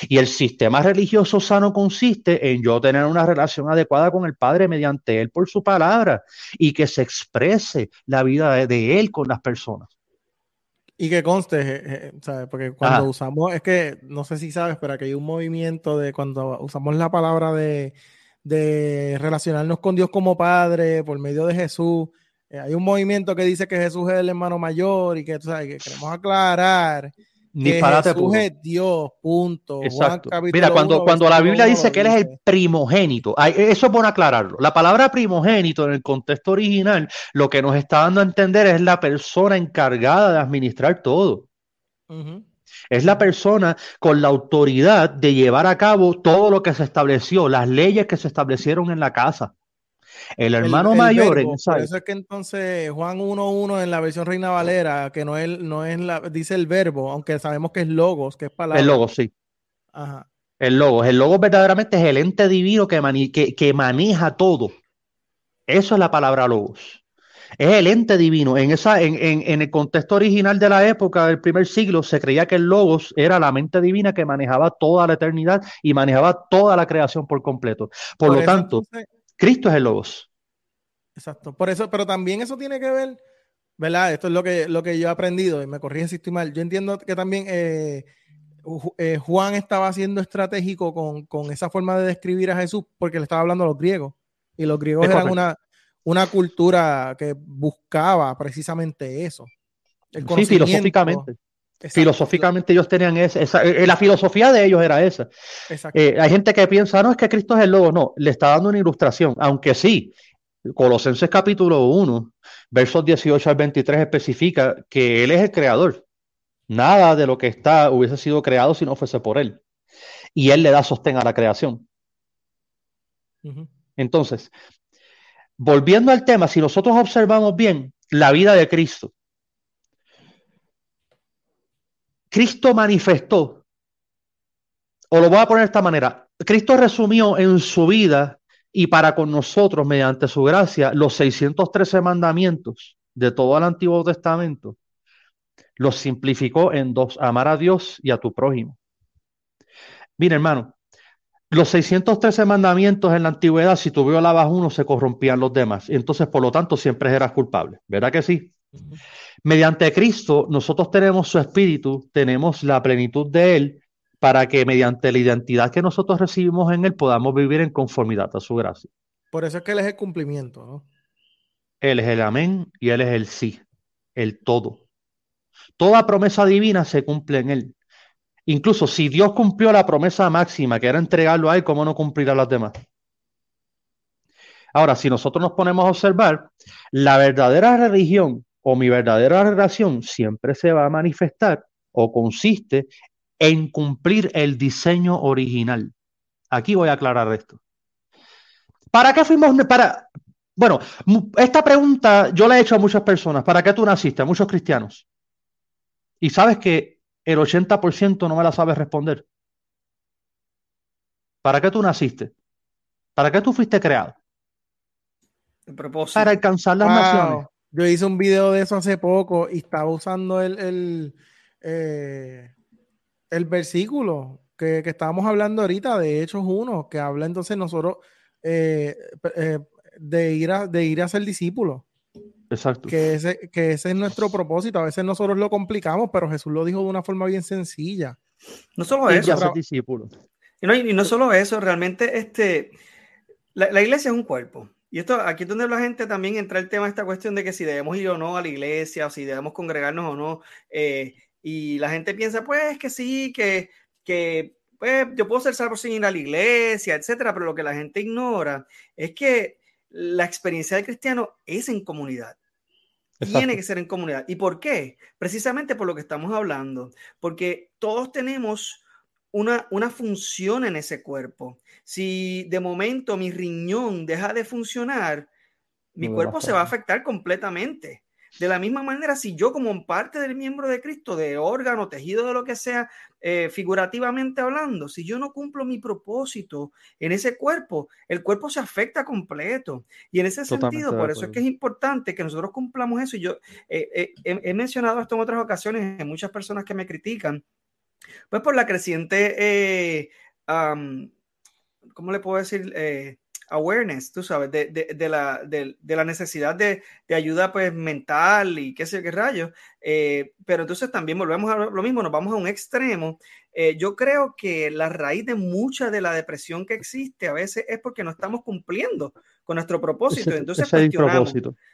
Y el sistema religioso sano consiste en yo tener una relación adecuada con el Padre mediante Él por su palabra y que se exprese la vida de, Él con las personas.
Y que conste, eh, eh, ¿sabes? porque cuando usamos, es que no sé si sabes, pero que hay un movimiento de cuando usamos la palabra de, de relacionarnos con Dios como Padre por medio de Jesús, eh, hay un movimiento que dice que Jesús es el hermano mayor y que, que queremos aclarar que Jesús es Dios, punto.
Mira, cuando, cuando la Biblia dice que Él es el primogénito, eso es bueno aclararlo. La palabra primogénito en el contexto original, lo que nos está dando a entender es la persona encargada de administrar todo. Es la persona con la autoridad de llevar a cabo todo lo que se estableció, las leyes que se establecieron en la casa. El hermano mayor.
en por eso es que entonces Juan 1.1 en la versión Reina Valera, que no es, no es la, dice el verbo, aunque sabemos que es logos, que es palabra.
El logo, sí. Ajá. El logo. El logo verdaderamente es el ente divino que, que, maneja todo. Eso es la palabra logos. Es el ente divino. En, esa, en, en, en, el contexto original de la época del primer siglo, se creía que el Logos era la mente divina que manejaba toda la eternidad y manejaba toda la creación por completo. Por, lo tanto, Cristo es el Logos.
Exacto. Por eso, pero también eso tiene que ver, ¿verdad? Esto es lo que, lo que yo he aprendido y me corrige si estoy mal. Yo entiendo que también eh, eh, Juan estaba siendo estratégico con, esa forma de describir a Jesús porque le estaba hablando a los griegos. Y los griegos eran una, una cultura que buscaba precisamente eso.
sí, filosóficamente. Filosóficamente ellos tenían esa, eh, la filosofía de ellos era esa. Eh, hay gente que piensa, no, es que Cristo es el lobo, no, le está dando una ilustración, aunque sí, Colosenses capítulo 1, versos 18 al 23 especifica que Él es el creador. Nada de lo que está hubiese sido creado si no fuese por Él. Y Él le da sostén a la creación. Entonces, volviendo al tema, si nosotros observamos bien la vida de Cristo, Cristo manifestó, o lo voy a poner de esta manera, Cristo resumió en su vida y para con nosotros, mediante su gracia, los 613 mandamientos de todo el Antiguo Testamento, los simplificó en dos, amar a Dios y a tu prójimo. Mira, hermano, los 613 mandamientos en la antigüedad, si tú violabas uno, se corrompían los demás. Entonces, por lo tanto, siempre eras culpable. ¿Verdad que sí? Mediante Cristo, nosotros tenemos su espíritu, tenemos la plenitud de Él, para que mediante la identidad que nosotros recibimos en Él podamos vivir en conformidad a su gracia.
Por eso es que Él es el cumplimiento, ¿no?
Él es el amén y Él es el sí, el todo. Toda promesa divina se cumple en Él. Incluso si Dios cumplió la promesa máxima, que era entregarlo a Él, ¿cómo no cumplirá las demás? Ahora, si nosotros nos ponemos a observar, la verdadera religión o mi verdadera relación siempre se va a manifestar o consiste en cumplir el diseño original. Aquí voy a aclarar esto. ¿Para qué fuimos? Para, bueno, esta pregunta yo la he hecho a muchas personas. ¿Para qué tú naciste? A muchos cristianos. Y sabes que el 80% no me la sabes responder. ¿Para qué tú naciste? ¿Para qué tú fuiste creado? Para alcanzar las naciones.
Yo hice un video de eso hace poco y estaba usando el, el, eh, versículo que, estábamos hablando ahorita de Hechos 1, que habla entonces nosotros eh, eh, de, ir a, de ir a ser discípulos.
Exacto.
Que ese, que ese es nuestro propósito. A veces nosotros lo complicamos, pero Jesús lo dijo de una forma bien sencilla.
No solo eso. Y no, y no solo eso, realmente este, la, iglesia es un cuerpo. Y esto, aquí es donde la gente también entra el tema, esta cuestión de que si debemos ir o no a la iglesia, o si debemos congregarnos o no. Eh, y la gente piensa, pues que sí, que, que pues, yo puedo ser salvo sin ir a la iglesia, etcétera. Pero lo que la gente ignora es que la experiencia del cristiano es en comunidad. Tiene que ser en comunidad. ¿Y por qué? Precisamente por lo que estamos hablando. Porque todos tenemos una, una función en ese cuerpo. Si de momento mi riñón deja de funcionar, mi cuerpo se va a afectar completamente. De la misma manera, si yo como parte del miembro de Cristo, de órgano, tejido, de lo que sea, eh, figurativamente hablando, si yo no cumplo mi propósito en ese cuerpo, el cuerpo se afecta completo. Y en ese sentido, por eso es que es importante que nosotros cumplamos eso. Y yo eh, eh, he, mencionado esto en otras ocasiones, en muchas personas que me critican, pues por la creciente, ¿cómo le puedo decir? awareness, tú sabes, de, de, la, de, la, necesidad de, ayuda pues mental y qué sé qué rayos. Eh, pero entonces también volvemos a lo mismo, nos vamos a un extremo. Eh, yo creo que la raíz de mucha de la depresión que existe a veces es porque no estamos cumpliendo con nuestro propósito. Entonces cuestionamos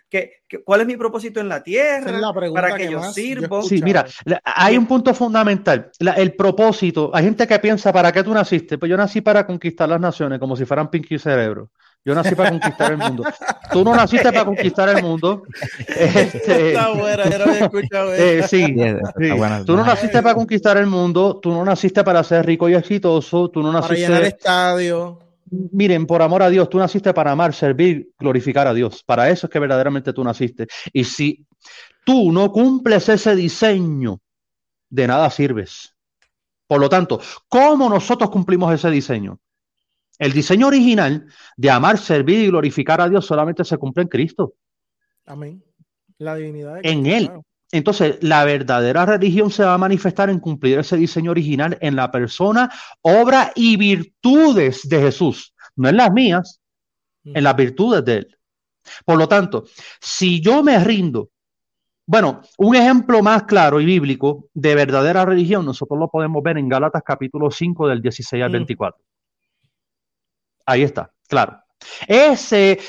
que, cuál es mi propósito en la tierra, para que, yo sirvo.
Sí, mira, hay un punto fundamental, el propósito. Hay gente que piensa, ¿para qué tú naciste? Pues yo nací para conquistar las naciones, como si fueran Pinky Cerebro. Yo nací para conquistar el mundo. Tú no naciste para conquistar el mundo. Este, está buena, yo no había escuchado eh, sí, Tú no naciste para conquistar el mundo, tú no naciste para ser rico y exitoso, tú no naciste...
Para llenar estadio.
Miren, por amor a Dios, tú naciste para amar, servir, glorificar a Dios. Para eso es que verdaderamente tú naciste. Y si tú no cumples ese diseño, de nada sirves. Por lo tanto, ¿cómo nosotros cumplimos ese diseño? El diseño original de amar, servir y glorificar a Dios solamente se cumple en Cristo.
Amén. La divinidad.
en Él. Entonces, la verdadera religión se va a manifestar en cumplir ese diseño original en la persona, obra y virtudes de Jesús. No en las mías, en las virtudes de Él. Por lo tanto, si yo me rindo, bueno, un ejemplo más claro y bíblico de verdadera religión, nosotros lo podemos ver en Gálatas capítulo 5 del 16 al 24. Ahí está, claro. Ese,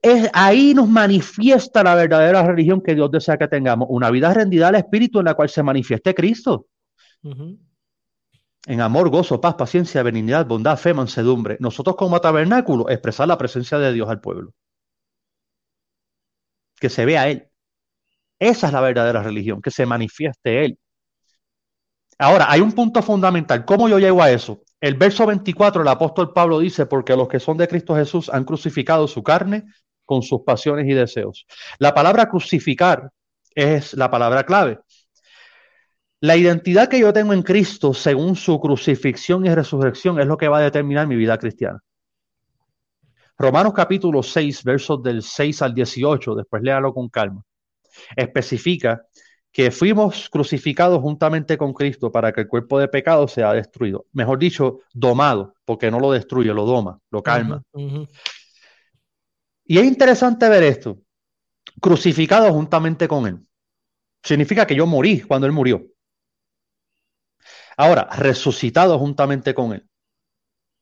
es, ahí nos manifiesta la verdadera religión que Dios desea que tengamos, una vida rendida al Espíritu en la cual se manifieste Cristo. En amor, gozo, paz, paciencia, benignidad, bondad, fe, mansedumbre. Nosotros como tabernáculo expresar la presencia de Dios al pueblo. Que se vea Él. Esa es la verdadera religión, que se manifieste Él. Ahora, hay un punto fundamental. ¿Cómo yo llego a eso? El verso 24, el apóstol Pablo dice, porque los que son de Cristo Jesús han crucificado su carne con sus pasiones y deseos. La palabra crucificar es la palabra clave. La identidad que yo tengo en Cristo según su crucifixión y resurrección es lo que va a determinar mi vida cristiana. Romanos capítulo 6, versos del 6 al 18, después léalo con calma, especifica que fuimos crucificados juntamente con Cristo para que el cuerpo de pecado sea destruido. Mejor dicho, domado, porque no lo destruye, lo doma, lo calma. Y es interesante ver esto, crucificado juntamente con Él. Significa que yo morí cuando Él murió. Ahora, resucitado juntamente con Él.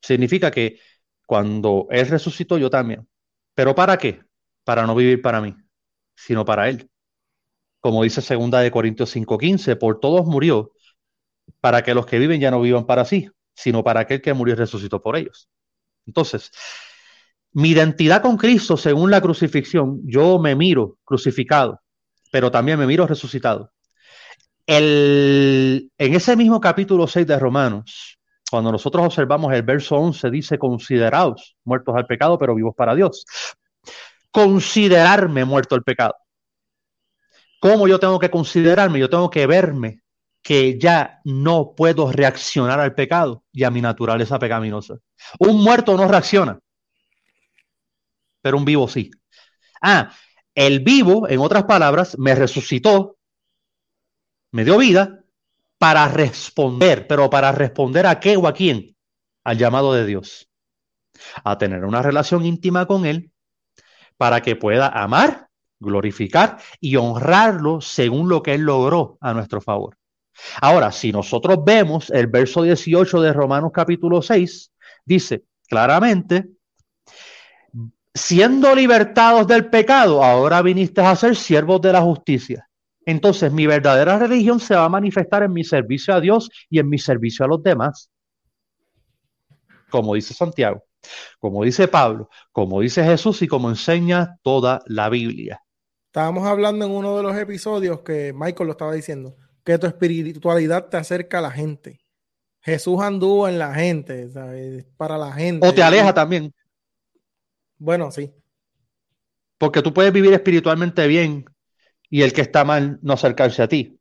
Significa que cuando Él resucitó, yo también. ¿Pero para qué? Para no vivir para mí, sino para Él como dice segunda de Corintios 5:15, por todos murió, para que los que viven ya no vivan para sí, sino para aquel que murió y resucitó por ellos. Entonces, mi identidad con Cristo, según la crucifixión, yo me miro crucificado, pero también me miro resucitado. El, en ese mismo capítulo 6 de Romanos, cuando nosotros observamos el verso 11, dice, considerados muertos al pecado, pero vivos para Dios. Considerarme muerto al pecado. ¿Cómo yo tengo que considerarme? Yo tengo que verme que ya no puedo reaccionar al pecado y a mi naturaleza pecaminosa. Un muerto no reacciona, pero un vivo sí. Ah, el vivo, en otras palabras, me resucitó, me dio vida para responder, pero para responder a qué o a quién? Al llamado de Dios. A tener una relación íntima con Él para que pueda amar glorificar y honrarlo según lo que Él logró a nuestro favor. Ahora, si nosotros vemos el verso 18 de Romanos capítulo 6, dice claramente, siendo libertados del pecado, ahora viniste a ser siervos de la justicia. Entonces mi verdadera religión se va a manifestar en mi servicio a Dios y en mi servicio a los demás. Como dice Santiago, como dice Pablo, como dice Jesús y como enseña toda la Biblia.
Estábamos hablando en uno de los episodios que Michael lo estaba diciendo, que tu espiritualidad te acerca a la gente. Jesús anduvo en la gente, ¿sabes? para la gente.
O te aleja también.
Bueno, sí.
Porque tú puedes vivir espiritualmente bien y el que está mal no acercarse a ti.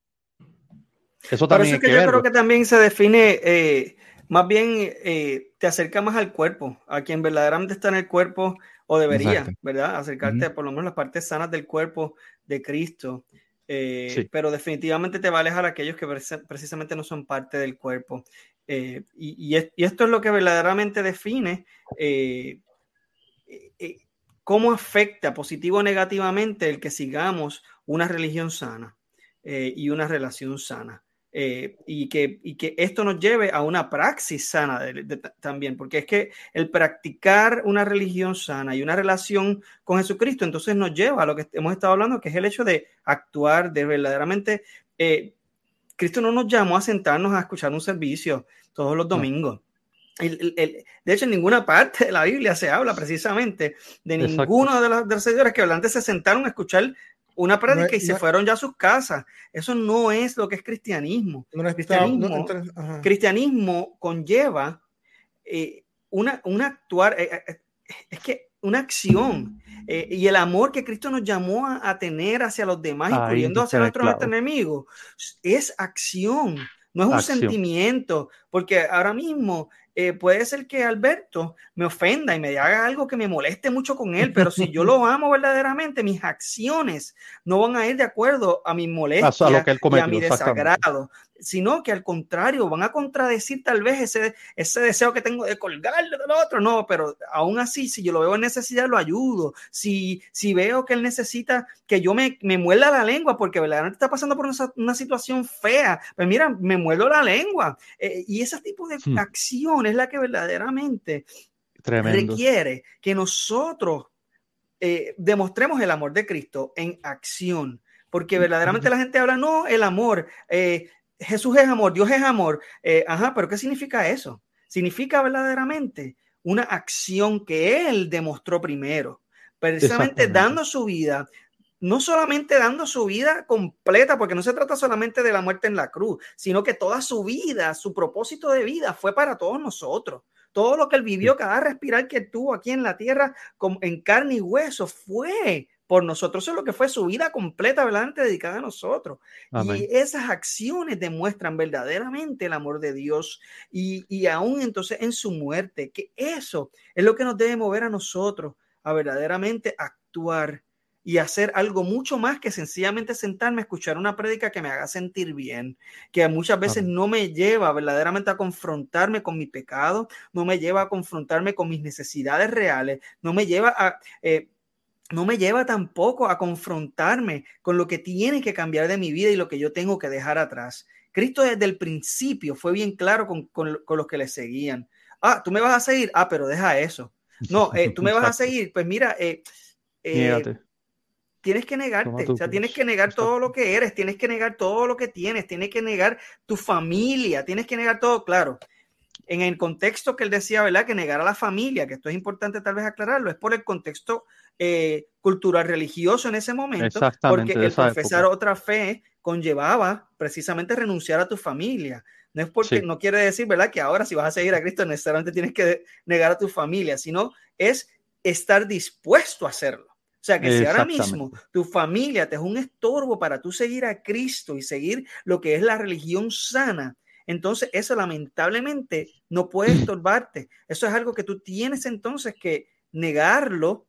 Eso también Por eso que, yo creo que también se define, eh, más bien eh, te acerca más al cuerpo, a quien verdaderamente está en el cuerpo o debería, ¿verdad? Acercarte por lo menos las partes sanas del cuerpo de Cristo. Eh, pero definitivamente te va a alejar a aquellos que precisamente no son parte del cuerpo. Eh, y, esto es lo que verdaderamente define eh, cómo afecta positivo o negativamente el que sigamos una religión sana y una relación sana. Eh, y, que, y, que, esto nos lleve a una praxis sana también, porque es que el practicar una religión sana y una relación con Jesucristo, entonces nos lleva a lo que hemos estado hablando, que es el hecho de actuar, de verdaderamente... Eh, Cristo no nos llamó a sentarnos a escuchar un servicio todos los domingos. de hecho, en ninguna parte de la Biblia se habla precisamente de ninguno de los, de los seguidores que antes se sentaron a escuchar una prédica y se fueron ya a sus casas. Eso no es lo que es cristianismo. cristianismo, conlleva eh, una, actuar, eh, eh, es que una acción y el amor que Cristo nos llamó a, tener hacia los demás, incluyendo hacia nuestros enemigos, es acción. No es un sentimiento, porque ahora mismo eh, puede ser que Alberto me ofenda y me haga algo que me moleste mucho con él, pero si yo lo amo verdaderamente, mis acciones no van a ir de acuerdo a mi molestia y a mi desagrado sino que al contrario, van a contradecir tal vez ese, ese deseo que tengo de colgarle del otro, no, pero aún así, si yo lo veo en necesidad, lo ayudo, si, si veo que él necesita que yo me, me muerda la lengua porque verdaderamente está pasando por una, situación fea, pues mira, me muerdo la lengua, eh, y ese tipo de hmm. acción es la que verdaderamente requiere que nosotros eh, demostremos el amor de Cristo en acción porque verdaderamente la gente habla, no, el amor, eh, Jesús es amor, Dios es amor. Eh, ajá, pero ¿qué significa eso? Significa verdaderamente una acción que Él demostró primero, precisamente dando su vida, no solamente dando su vida completa, porque no se trata solamente de la muerte en la cruz, sino que toda su vida, su propósito de vida fue para todos nosotros. Todo lo que él vivió, cada respirar que tuvo aquí en la tierra, en carne y hueso, fue por nosotros. Eso es lo que fue su vida completa, verdaderamente dedicada a nosotros. Y esas acciones demuestran verdaderamente el amor de Dios y, y aún entonces en su muerte, que eso es lo que nos debe mover a nosotros a verdaderamente actuar y hacer algo mucho más que sencillamente sentarme a escuchar una prédica que me haga sentir bien, que muchas veces no me lleva verdaderamente a confrontarme con mi pecado, no me lleva a confrontarme con mis necesidades reales, no me lleva a... Eh, no me lleva tampoco a confrontarme con lo que tiene que cambiar de mi vida y lo que yo tengo que dejar atrás. Cristo desde el principio fue bien claro con, los que le seguían. Ah, tú me vas a seguir. Ah, pero deja eso. No, eh, tú me vas a seguir. Pues mira, eh, tienes que negarte, o sea, tienes que negar todo lo que eres, tienes que negar todo lo que tienes, tienes que negar tu familia, tienes que negar todo, claro. En el contexto que él decía, ¿verdad? Que negar a la familia, que esto es importante tal vez aclararlo, es por el contexto eh, cultural religioso en ese momento, porque el profesar otra fe conllevaba precisamente renunciar a tu familia. No es porque no quiere decir, ¿verdad? Que ahora si vas a seguir a Cristo necesariamente tienes que negar a tu familia, sino es estar dispuesto a hacerlo. O sea que si ahora mismo tu familia te es un estorbo para tú seguir a Cristo y seguir lo que es la religión sana, entonces eso lamentablemente no puede estorbarte. Eso es algo que tú tienes entonces que negarlo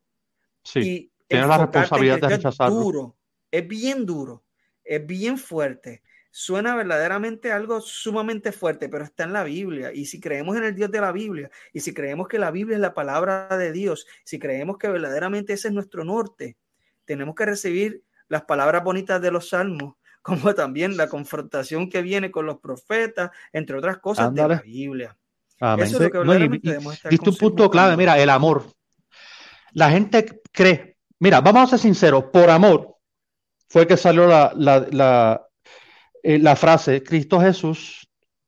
sí, y tienes la responsabilidad de rechazarlo.
Es duro, es bien duro, es bien fuerte suena verdaderamente algo sumamente fuerte, pero está en la Biblia. Y si creemos en el Dios de la Biblia, y si creemos que la Biblia es la palabra de Dios, si creemos que verdaderamente ese es nuestro norte, tenemos que recibir las palabras bonitas de los salmos, como también la confrontación que viene con los profetas, entre otras cosas de la Biblia.
Eso es lo que verdaderamente debemos estar un punto clave, mira, el amor. La gente cree, mira, vamos a ser sinceros, por amor fue que salió la eh, la frase Cristo Jesús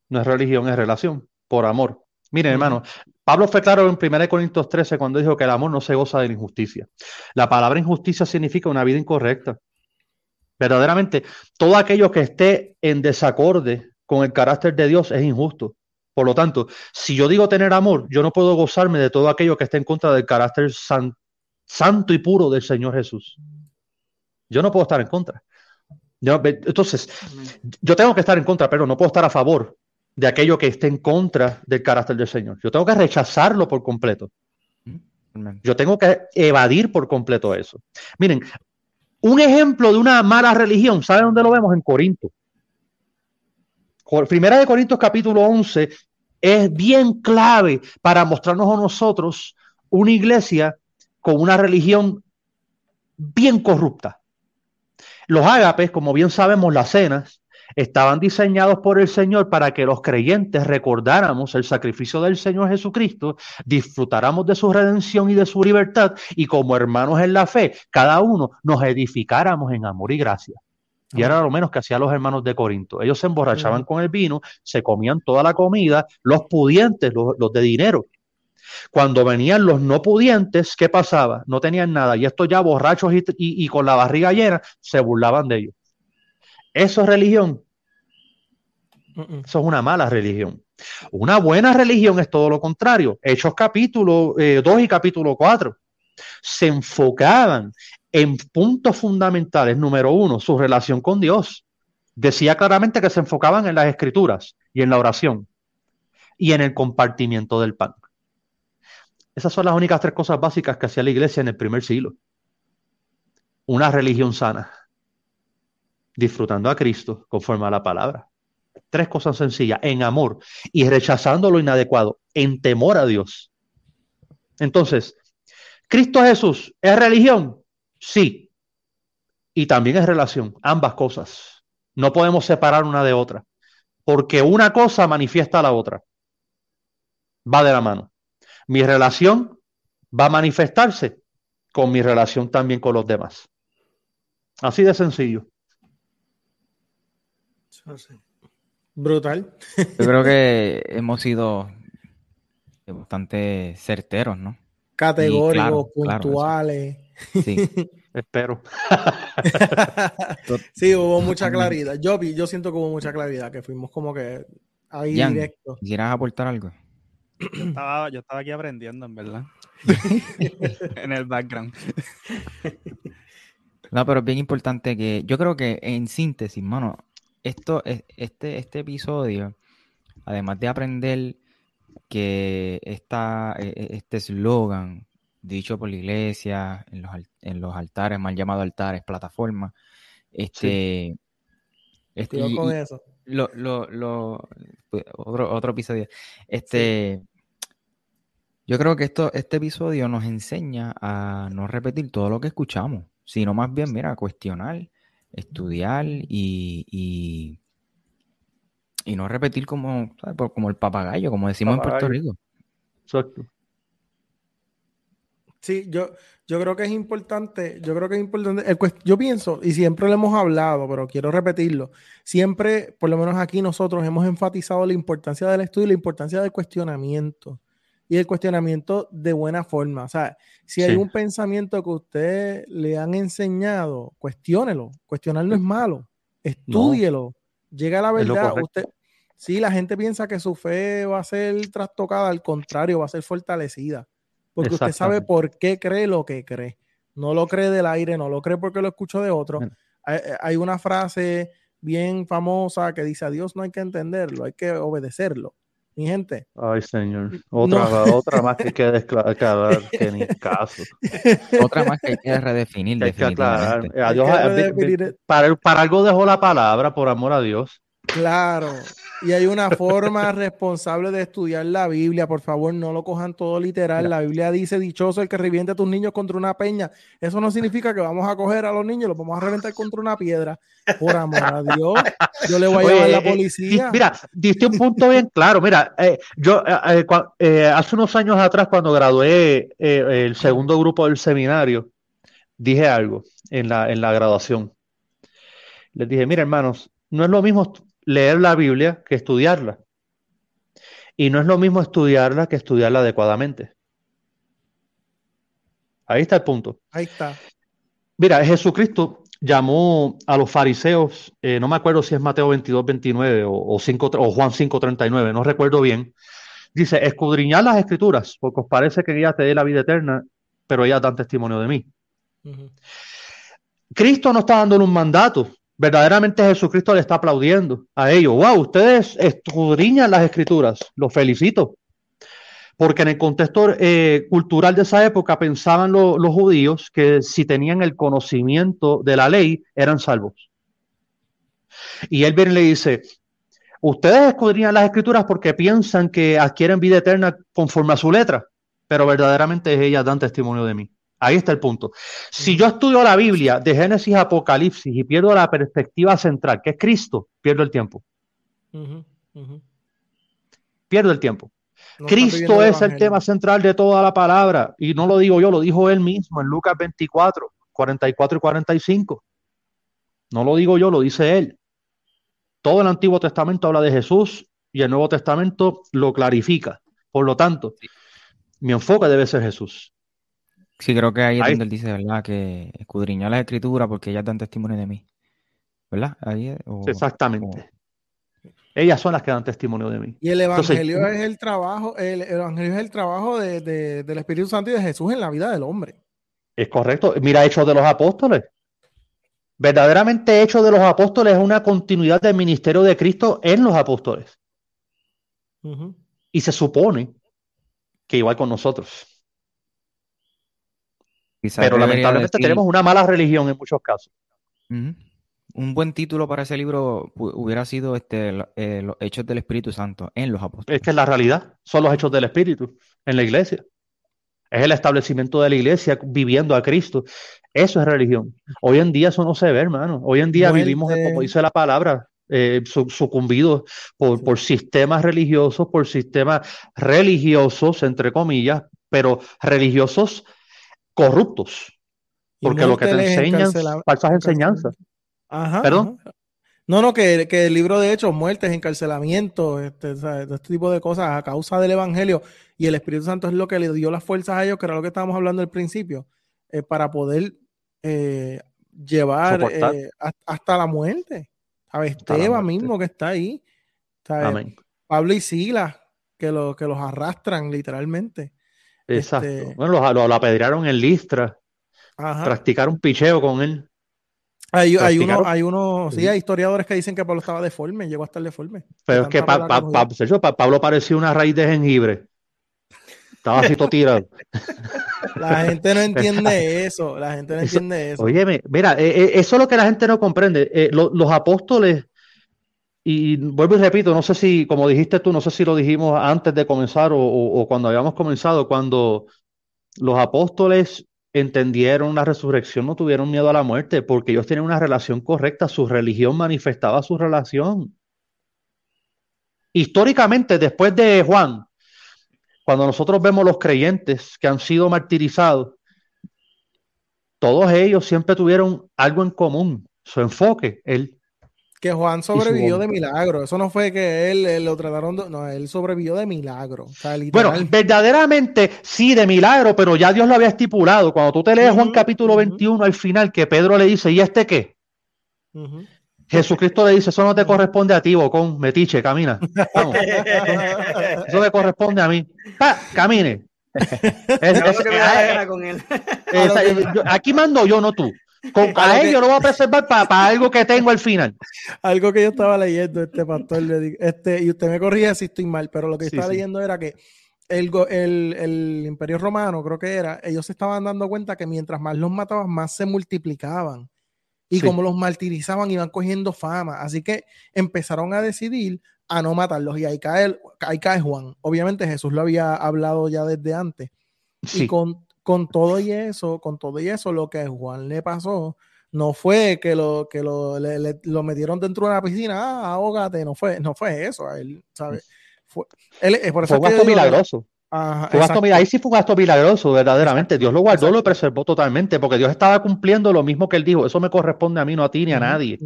no es religión, es relación, por amor. Miren, hermano, Pablo fue claro en 1 Corintios 13 cuando dijo que el amor no se goza de la injusticia. La palabra injusticia significa una vida incorrecta. Verdaderamente, todo aquello que esté en desacorde con el carácter de Dios es injusto. Por lo tanto, si yo digo tener amor, yo no puedo gozarme de todo aquello que esté en contra del carácter santo y puro del Señor Jesús. Yo no puedo estar en contra entonces, yo tengo que estar en contra, pero no puedo estar a favor de aquello que esté en contra del carácter del Señor. Yo tengo que rechazarlo por completo. Yo tengo que evadir por completo eso. Miren, un ejemplo de una mala religión, ¿sabe dónde lo vemos? En Corinto. Primera de Corintios capítulo 11 es bien clave para mostrarnos a nosotros una iglesia con una religión bien corrupta. Los ágapes, como bien sabemos, las cenas, estaban diseñados por el Señor para que los creyentes recordáramos el sacrificio del Señor Jesucristo, disfrutáramos de su redención y de su libertad y como hermanos en la fe, cada uno nos edificáramos en amor y gracia. Y era lo menos que hacían los hermanos de Corinto. Ellos se emborrachaban con el vino, se comían toda la comida, los pudientes, los, los de dinero, cuando venían los no pudientes, ¿qué pasaba? No tenían nada. Y estos ya borrachos y, con la barriga llena se burlaban de ellos. ¿Eso es religión? Eso es una mala religión. Una buena religión es todo lo contrario. Hechos capítulo 2 eh, y capítulo 4 se enfocaban en puntos fundamentales. Número uno, su relación con Dios. Decía claramente que se enfocaban en las escrituras y en la oración y en el compartimiento del pan. Esas son las únicas tres cosas básicas que hacía la iglesia en el primer siglo. Una religión sana, disfrutando a Cristo conforme a la palabra. Tres cosas sencillas, en amor y rechazando lo inadecuado, en temor a Dios. Entonces, ¿Cristo Jesús es religión? Sí. Y también es relación, ambas cosas. No podemos separar una de otra, porque una cosa manifiesta a la otra. Va de la mano mi relación va a manifestarse con mi relación también con los demás. Así de sencillo.
Brutal.
Yo creo que hemos sido bastante certeros, ¿no?
Categóricos, puntuales.
sí.
Espero.
sí, hubo mucha claridad. Yo, yo siento que hubo mucha claridad, que fuimos como que ahí directo.
¿Quisieras aportar algo?
Yo estaba, aquí aprendiendo, en verdad. en el background.
No, pero es bien importante que yo creo que en síntesis, mano, esto, este, este episodio, además de aprender que esta, e, e, este eslogan dicho por la iglesia, en los, en los altares, mal llamados altares, plataformas. Este,
este con eso.
Lo, lo, lo, pues, otro, otro episodio. Este, yo creo que esto, este episodio nos enseña a no repetir todo lo que escuchamos, sino más bien, mira, cuestionar, estudiar y, y, y no repetir como, como el papagayo, como decimos en Puerto Rico.
Exacto.
Sí, yo, yo creo que es importante, yo creo que es importante, yo pienso, y siempre lo hemos hablado, pero quiero repetirlo, siempre, por lo menos aquí nosotros hemos enfatizado la importancia del estudio y la importancia del cuestionamiento y el cuestionamiento de buena forma. O sea, si hay un pensamiento que usted le han enseñado, cuestiónelo. Cuestionar no es malo. Estúdielo. Llega a la verdad. Usted, si la gente piensa que su fe va a ser trastocada, al contrario, va a ser fortalecida. Porque usted sabe por qué cree lo que cree. No lo cree del aire, no lo cree porque lo escuchó de otro. Hay, hay una frase bien famosa que dice a Dios no hay que entenderlo, hay que obedecerlo mi gente.
Ay, señor. Otra, otra más que hay que aclarar que ni caso.
Otra más que hay que redefinir.
Hay que aclarar. para, para algo dejó la palabra, por amor a Dios.
Claro. Y hay una forma responsable de estudiar la Biblia. Por favor, no lo cojan todo literal. La Biblia dice, dichoso el que reviente a tus niños contra una peña. Eso no significa que vamos a coger a los niños y los vamos a reventar contra una piedra. Por amor a Dios, yo le voy a llamar a la eh, policía.
mira, diste un punto bien claro. Mira, eh, yo eh, hace unos años atrás, cuando gradué el segundo grupo del seminario, dije algo en la, en la graduación. Les dije, mira, hermanos, no es lo mismo leer la Biblia que estudiarla. Y no es lo mismo estudiarla que estudiarla adecuadamente. Ahí está el punto.
Ahí está.
Mira, Jesucristo llamó a los fariseos, eh, no me acuerdo si es Mateo 22, 29 o, o, 5, o Juan 5, 39, no recuerdo bien. Dice, escudriñad las escrituras, porque os parece que ella te dé la vida eterna, pero ellas dan testimonio de mí. Cristo no está dándole un mandato, verdaderamente Jesucristo le está aplaudiendo a ellos. Wow, ustedes escudriñan las escrituras, los felicito. Porque en el contexto eh, cultural de esa época pensaban los judíos que si tenían el conocimiento de la ley eran salvos. Y él viene y le dice, ustedes escudriñan las escrituras porque piensan que adquieren vida eterna conforme a su letra, pero verdaderamente ellas dan testimonio de mí. Ahí está el punto. Si yo estudio la Biblia de Génesis a Apocalipsis y pierdo la perspectiva central, que es Cristo, pierdo el tiempo. Pierdo el tiempo. Cristo es el tema central de toda la palabra. Y no lo digo yo, lo dijo él mismo en Lucas 24, 44 y 45. No lo digo yo, lo dice él. Todo el Antiguo Testamento habla de Jesús y el Nuevo Testamento lo clarifica. Por lo tanto, mi enfoque debe ser Jesús.
Sí, creo que ahí es donde él dice, ¿verdad? Que escudriñó la escritura porque ellas dan testimonio de mí. ¿Verdad? Ahí
Exactamente. Ellas son las que dan testimonio de mí.
Y el evangelio es el trabajo, el, evangelio es el trabajo de, del Espíritu Santo y de Jesús en la vida del hombre.
Es correcto. Mira, Hechos de los Apóstoles. Verdaderamente Hechos de los Apóstoles es una continuidad del ministerio de Cristo en los apóstoles. Y se supone que igual con nosotros. Pero lamentablemente tenemos una mala religión en muchos casos.
Un buen título para ese libro hubiera sido este, eh, Los Hechos del Espíritu Santo en los apóstoles.
Es que es la realidad, son los hechos del Espíritu en la iglesia. Es el establecimiento de la iglesia viviendo a Cristo. Eso es religión. Hoy en día eso no se ve, hermano. Hoy en día vivimos, como dice la palabra, eh, sucumbidos por, por sistemas religiosos, por sistemas religiosos, entre comillas, pero religiosos corruptos. Porque lo que te enseñan falsas enseñanzas.
Ajá. ¿Perdón? No, no, que, el libro de hechos, muertes, encarcelamiento, este, este tipo de cosas a causa del Evangelio y el Espíritu Santo es lo que le dio las fuerzas a ellos, que era lo que estábamos hablando al principio, eh, para poder eh, llevar eh, hasta la muerte. ¿Sabes? Esteban mismo que está ahí. Pablo y Silas, que, lo, que los arrastran literalmente.
Exacto. Este bueno, lo, lo, apedrearon en Listra. Practicaron picheo con él.
Hay, hay, uno, hay uno, sí, hay historiadores que dicen que Pablo estaba deforme, llegó a estar deforme.
Pero es que Pablo parecía una raíz de jengibre. Estaba así todo tirado.
La gente no entiende eso, la gente no entiende eso.
Óyeme, mira, eh, eh, eso es lo que la gente no comprende. Eh, los apóstoles, y vuelvo y repito, no sé si, como dijiste tú, no sé si lo dijimos antes de comenzar o, cuando habíamos comenzado, cuando los apóstoles entendieron la resurrección, no tuvieron miedo a la muerte, porque ellos tenían una relación correcta, su religión manifestaba su relación. Históricamente, después de Juan, cuando nosotros vemos los creyentes que han sido martirizados, todos ellos siempre tuvieron algo en común, su enfoque, el
que Juan sobrevivió de milagro. Eso no fue que él, lo trataron, no, él sobrevivió de milagro.
bueno, verdaderamente sí, de milagro, pero ya Dios lo había estipulado. Cuando tú te lees Juan capítulo 21 al final, que Pedro le dice, ¿y este qué? Jesucristo le dice, eso no te corresponde a ti, Bocón, metiche, camina. eso te corresponde a mí. camine. aquí mando yo, no tú. Con, a ellos lo voy a preservar para, algo que tengo al final.
Algo que yo estaba leyendo, este pastor, este, y usted me corrige si estoy mal, pero lo que estaba leyendo era que el, el, imperio romano, creo que era, ellos se estaban dando cuenta que mientras más los mataban, más se multiplicaban. Y como los martirizaban, iban cogiendo fama. Así que empezaron a decidir a no matarlos. Y ahí cae, ahí cae Juan. Obviamente Jesús lo había hablado ya desde antes. Y con, con todo y eso, con todo y eso, lo que a Juan le pasó no fue que lo que lo, lo metieron dentro de una piscina, ah, ahógate, no fue, no fue eso, él, ¿sabes? Fue, él,
por eso fue un gasto milagroso. ahí sí fue un gasto milagroso, verdaderamente. Dios lo guardó, lo preservó totalmente, porque Dios estaba cumpliendo lo mismo que él dijo. Eso me corresponde a mí, no a ti ni a nadie.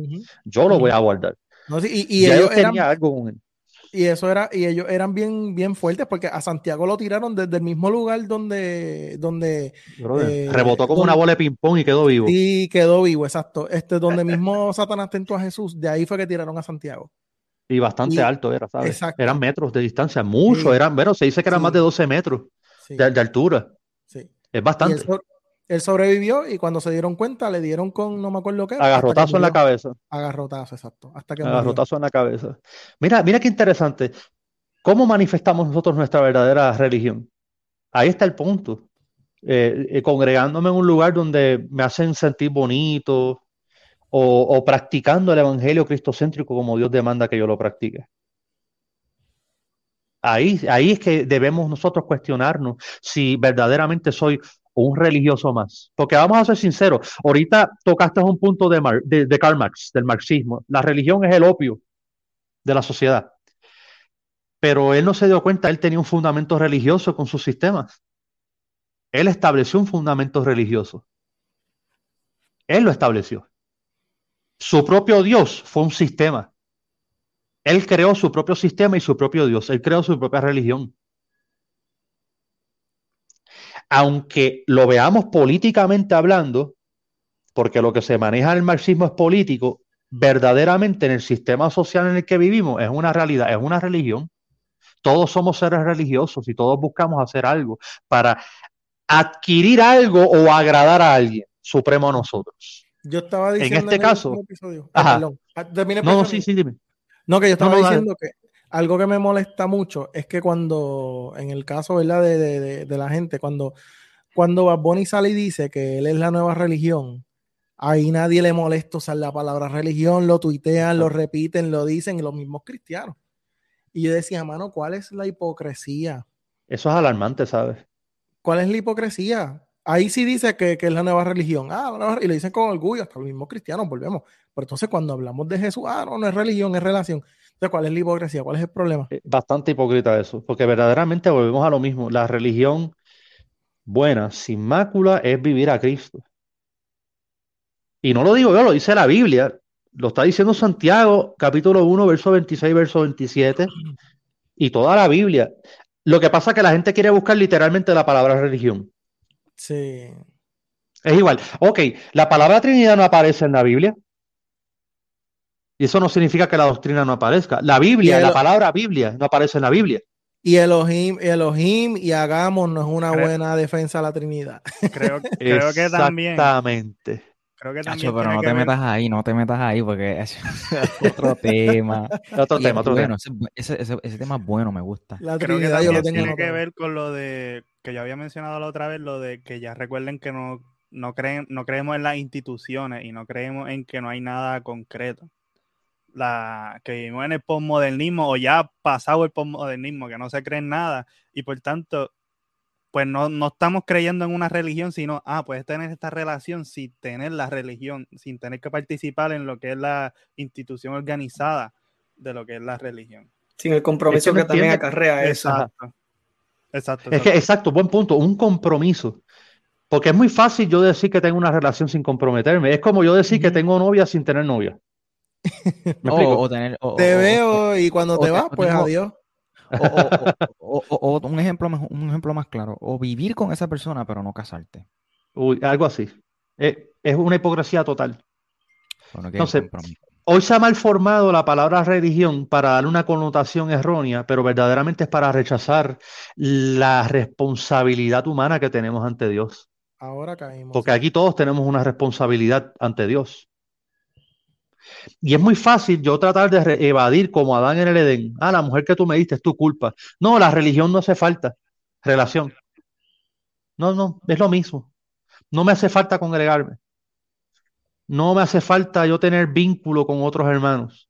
Yo lo voy a guardar.
No, sí, y, y ellos tenía algo con él. Y eso era, y ellos eran bien, bien fuertes porque a Santiago lo tiraron desde el mismo lugar donde, donde
eh, rebotó como una bola de ping-pong y quedó vivo.
Sí, quedó vivo, exacto. Este, donde mismo Satanás tentó a Jesús, de ahí fue que tiraron a Santiago.
Y bastante alto era, ¿sabes? Exacto. Eran metros de distancia, mucho, eran, bueno, se dice que eran más de 12 metros de, altura. Sí. Es bastante
él sobrevivió y cuando se dieron cuenta le dieron con, no me acuerdo qué.
Agarrotazo en la cabeza.
Agarrotazo, exacto. Hasta que
Agarrotazo en la cabeza. Mira, mira qué interesante. ¿Cómo manifestamos nosotros nuestra verdadera religión? Ahí está el punto. Eh, eh, congregándome en un lugar donde me hacen sentir bonito o, o practicando el evangelio cristocéntrico como Dios demanda que yo lo practique. Ahí, ahí es que debemos nosotros cuestionarnos si verdaderamente soy un religioso más. Porque vamos a ser sinceros, ahorita tocaste un punto de, de, Karl Marx, del marxismo. La religión es el opio de la sociedad. Pero él no se dio cuenta, él tenía un fundamento religioso con sus sistemas. Él estableció un fundamento religioso. Él lo estableció. Su propio Dios fue un sistema. Él creó su propio sistema y su propio Dios. Él creó su propia religión aunque lo veamos políticamente hablando, porque lo que se maneja en el marxismo es político, verdaderamente en el sistema social en el que vivimos es una realidad, es una religión. Todos somos seres religiosos y todos buscamos hacer algo para adquirir algo o agradar a alguien supremo a nosotros.
Yo estaba diciendo
en este caso,
ah, no, sí, sí, dime. No, que yo estaba diciendo que algo que me molesta mucho es que cuando, en el caso ¿verdad? De, de, la gente, cuando, cuando Bad sale y dice que él es la nueva religión, ahí nadie le molesta usar la palabra religión, lo tuitean, lo repiten, lo dicen, y los mismos cristianos. Y yo decía, mano, ¿cuál es la hipocresía?
Eso es alarmante, ¿sabes?
¿Cuál es la hipocresía? Ahí sí dice que, que es la nueva religión. Ah, y lo dicen con orgullo, hasta los mismos cristianos, volvemos. Pero entonces cuando hablamos de Jesús, ah, no, no es religión, es relación. ¿Cuál es la hipocresía? ¿Cuál es el problema?
Eh, bastante hipócrita eso, porque verdaderamente volvemos a lo mismo. La religión buena, sin mácula, es vivir a Cristo. Y no lo digo yo, lo dice la Biblia. Lo está diciendo Santiago, capítulo 1, verso 26, verso 27, y toda la Biblia. Lo que pasa es que la gente quiere buscar literalmente la palabra religión.
Sí.
Es igual. Ok, la palabra Trinidad no aparece en la Biblia. Y eso no significa que la doctrina no aparezca. La Biblia, la palabra Biblia, no aparece en la Biblia.
Y Elohim, Elohim y Hagamos no es una buena defensa a la Trinidad.
Creo, creo que también.
Exactamente.
creo que
Chacho,
también
pero no
que
te
ver-
metas ahí, no te metas ahí porque es otro tema.
Otro
Y
tema, otro
bueno,
tema.
ese, ese- ese- ese tema es bueno, me gusta.
La
creo que
Trinidad yo lo
también
tengo
tiene que ver con lo de que yo había mencionado la otra vez, lo de que ya recuerden que no, no, creen, no creemos en las instituciones y no creemos en que no hay nada concreto. La, que vivimos en el postmodernismo o ya ha pasado el postmodernismo, que no se cree en nada y por tanto, pues no, no estamos creyendo en una religión, sino, ah, puedes tener esta relación sin tener la religión, sin tener que participar en lo que es la institución organizada de lo que es la religión.
Sin el compromiso
Es que
también acarrea eso.
Exacto. Exacto.
Es que, exacto, buen punto, un compromiso. Porque es muy fácil yo decir que tengo una relación sin comprometerme. Es como yo decir que tengo novia sin tener novia. ¿Me
O,
explico?
o tener, o-
Te
o- o-
veo y cuando te vas, pues
tengo-
adiós.
o- o- o- o- o un, ejemplo, un ejemplo más claro, o vivir con esa persona pero no casarte.
Uy, algo así. Eh, es una hipocresía total.
O no quieres
Entonces. Hoy se ha malformado la palabra religión para darle una connotación errónea, pero verdaderamente es para rechazar la responsabilidad humana que tenemos ante Dios.
Ahora caímos.
Porque aquí todos tenemos una responsabilidad ante Dios. Y es muy fácil yo tratar de evadir como Adán en el Edén. Ah, la mujer que tú me diste es tu culpa. No, la religión no hace falta. Relación. No, no, es lo mismo. No me hace falta congregarme. No me hace falta yo tener vínculo con otros hermanos.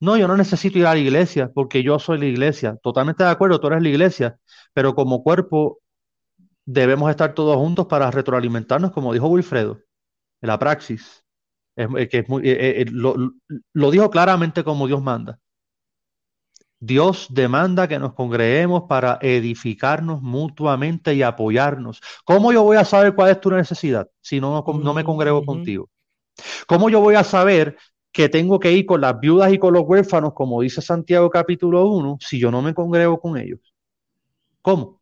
No, yo no necesito ir a la iglesia porque yo soy la iglesia. Totalmente de acuerdo, tú eres la iglesia, pero como cuerpo debemos estar todos juntos para retroalimentarnos, como dijo Wilfredo, en la praxis. Es- eh, que es muy- eh, eh, lo, lo dijo claramente como Dios manda. Dios demanda que nos congreguemos para edificarnos mutuamente y apoyarnos. ¿Cómo yo voy a saber cuál es tu necesidad si no, no me congrego contigo? ¿Cómo yo voy a saber que tengo que ir con las viudas y con los huérfanos, como dice Santiago capítulo 1, si yo no me congrego con ellos? ¿Cómo?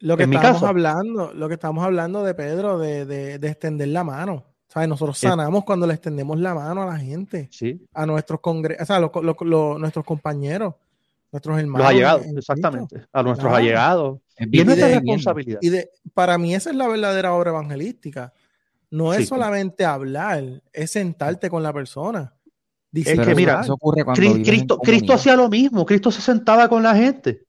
Lo que
en mi
estábamos
casa.
hablando, lo que estamos hablando de Pedro, de, de- de extender la mano. ¿Sabes? Nosotros sanamos cuando le extendemos la mano a la gente,
Sí,
a nuestros congre o sea, los- los- los- nuestros compañeros, nuestros hermanos.
los allegados,
en
exactamente, a nuestros
Claro.
allegados.
Es
Y es nuestra responsabilidad.
Y de, para mí esa es la verdadera obra evangelística. No es
Sí.
solamente hablar, es sentarte con la persona.
que mira,
cuando
Cri-
vives en
Cristo, Cristo
comunidad.
hacía lo mismo, Cristo se sentaba con la gente,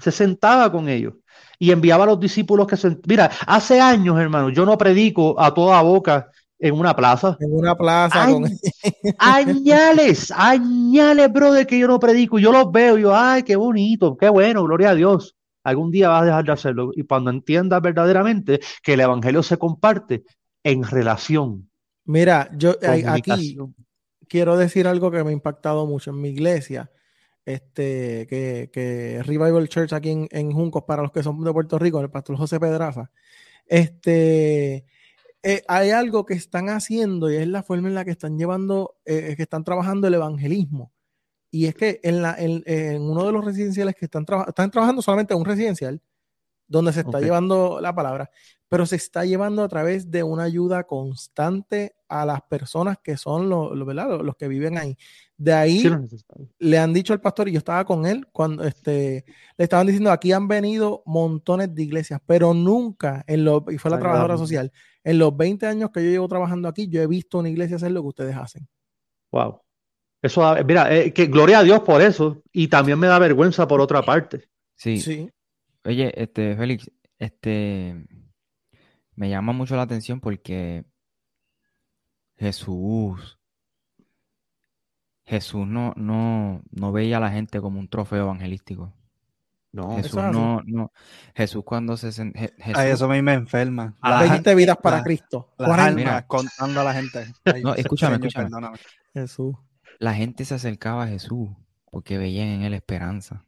se sentaba con ellos y enviaba a los discípulos que se... Mira, hace años, hermano, yo no predico a toda boca en una plaza.
En una plaza
Ay,
con
Añales, añales, brother, que yo no predico. Yo los veo yo, ay, qué bonito, qué bueno, gloria a Dios. Algún día vas a dejar de hacerlo. Y cuando entiendas verdaderamente que el evangelio se comparte en relación,
Mira, yo eh, aquí quiero decir algo que me ha impactado mucho en mi iglesia, este, que, que Revival Church aquí en, en Juncos, para los que son de Puerto Rico, el pastor José Pedraza, este, eh, hay algo que están haciendo y es la forma en la que están llevando, eh, que están trabajando el evangelismo. Y es que en, la, en, en uno de los residenciales que están, traba- están trabajando solamente en un residencial, donde se está
Ok.
llevando la palabra, pero se está llevando a través de una ayuda constante a las personas que son los, los, los, los que viven ahí. De ahí
Sí lo
le han dicho al pastor, y yo estaba con él, cuando este, le estaban diciendo, aquí han venido montones de iglesias, pero nunca, en los, y fue la
Ay,
trabajadora social, en los 20 años que yo llevo trabajando aquí, yo he visto una iglesia hacer lo que ustedes hacen.
Wow. Eso, da- mira, eh, que gloria a Dios por eso. Y también me da vergüenza por otra parte.
Sí.
Sí.
Oye, este, Félix, este, me llama mucho la atención porque Jesús, Jesús no, no, no veía a la gente como un trofeo evangelístico.
No,
Jesús
eso es así.
no, no, Jesús cuando se sen- Je- Jesús,
Ay, eso a mí me enferma.
Ah,
Las-
20 vidas para
la-
Cristo.
las
40.
almas
Mira.
contando a la gente. Ay,
No, escúchame,
Señor,
escúchame.
perdóname.
Jesús.
la gente se acercaba a Jesús porque veían en él esperanza.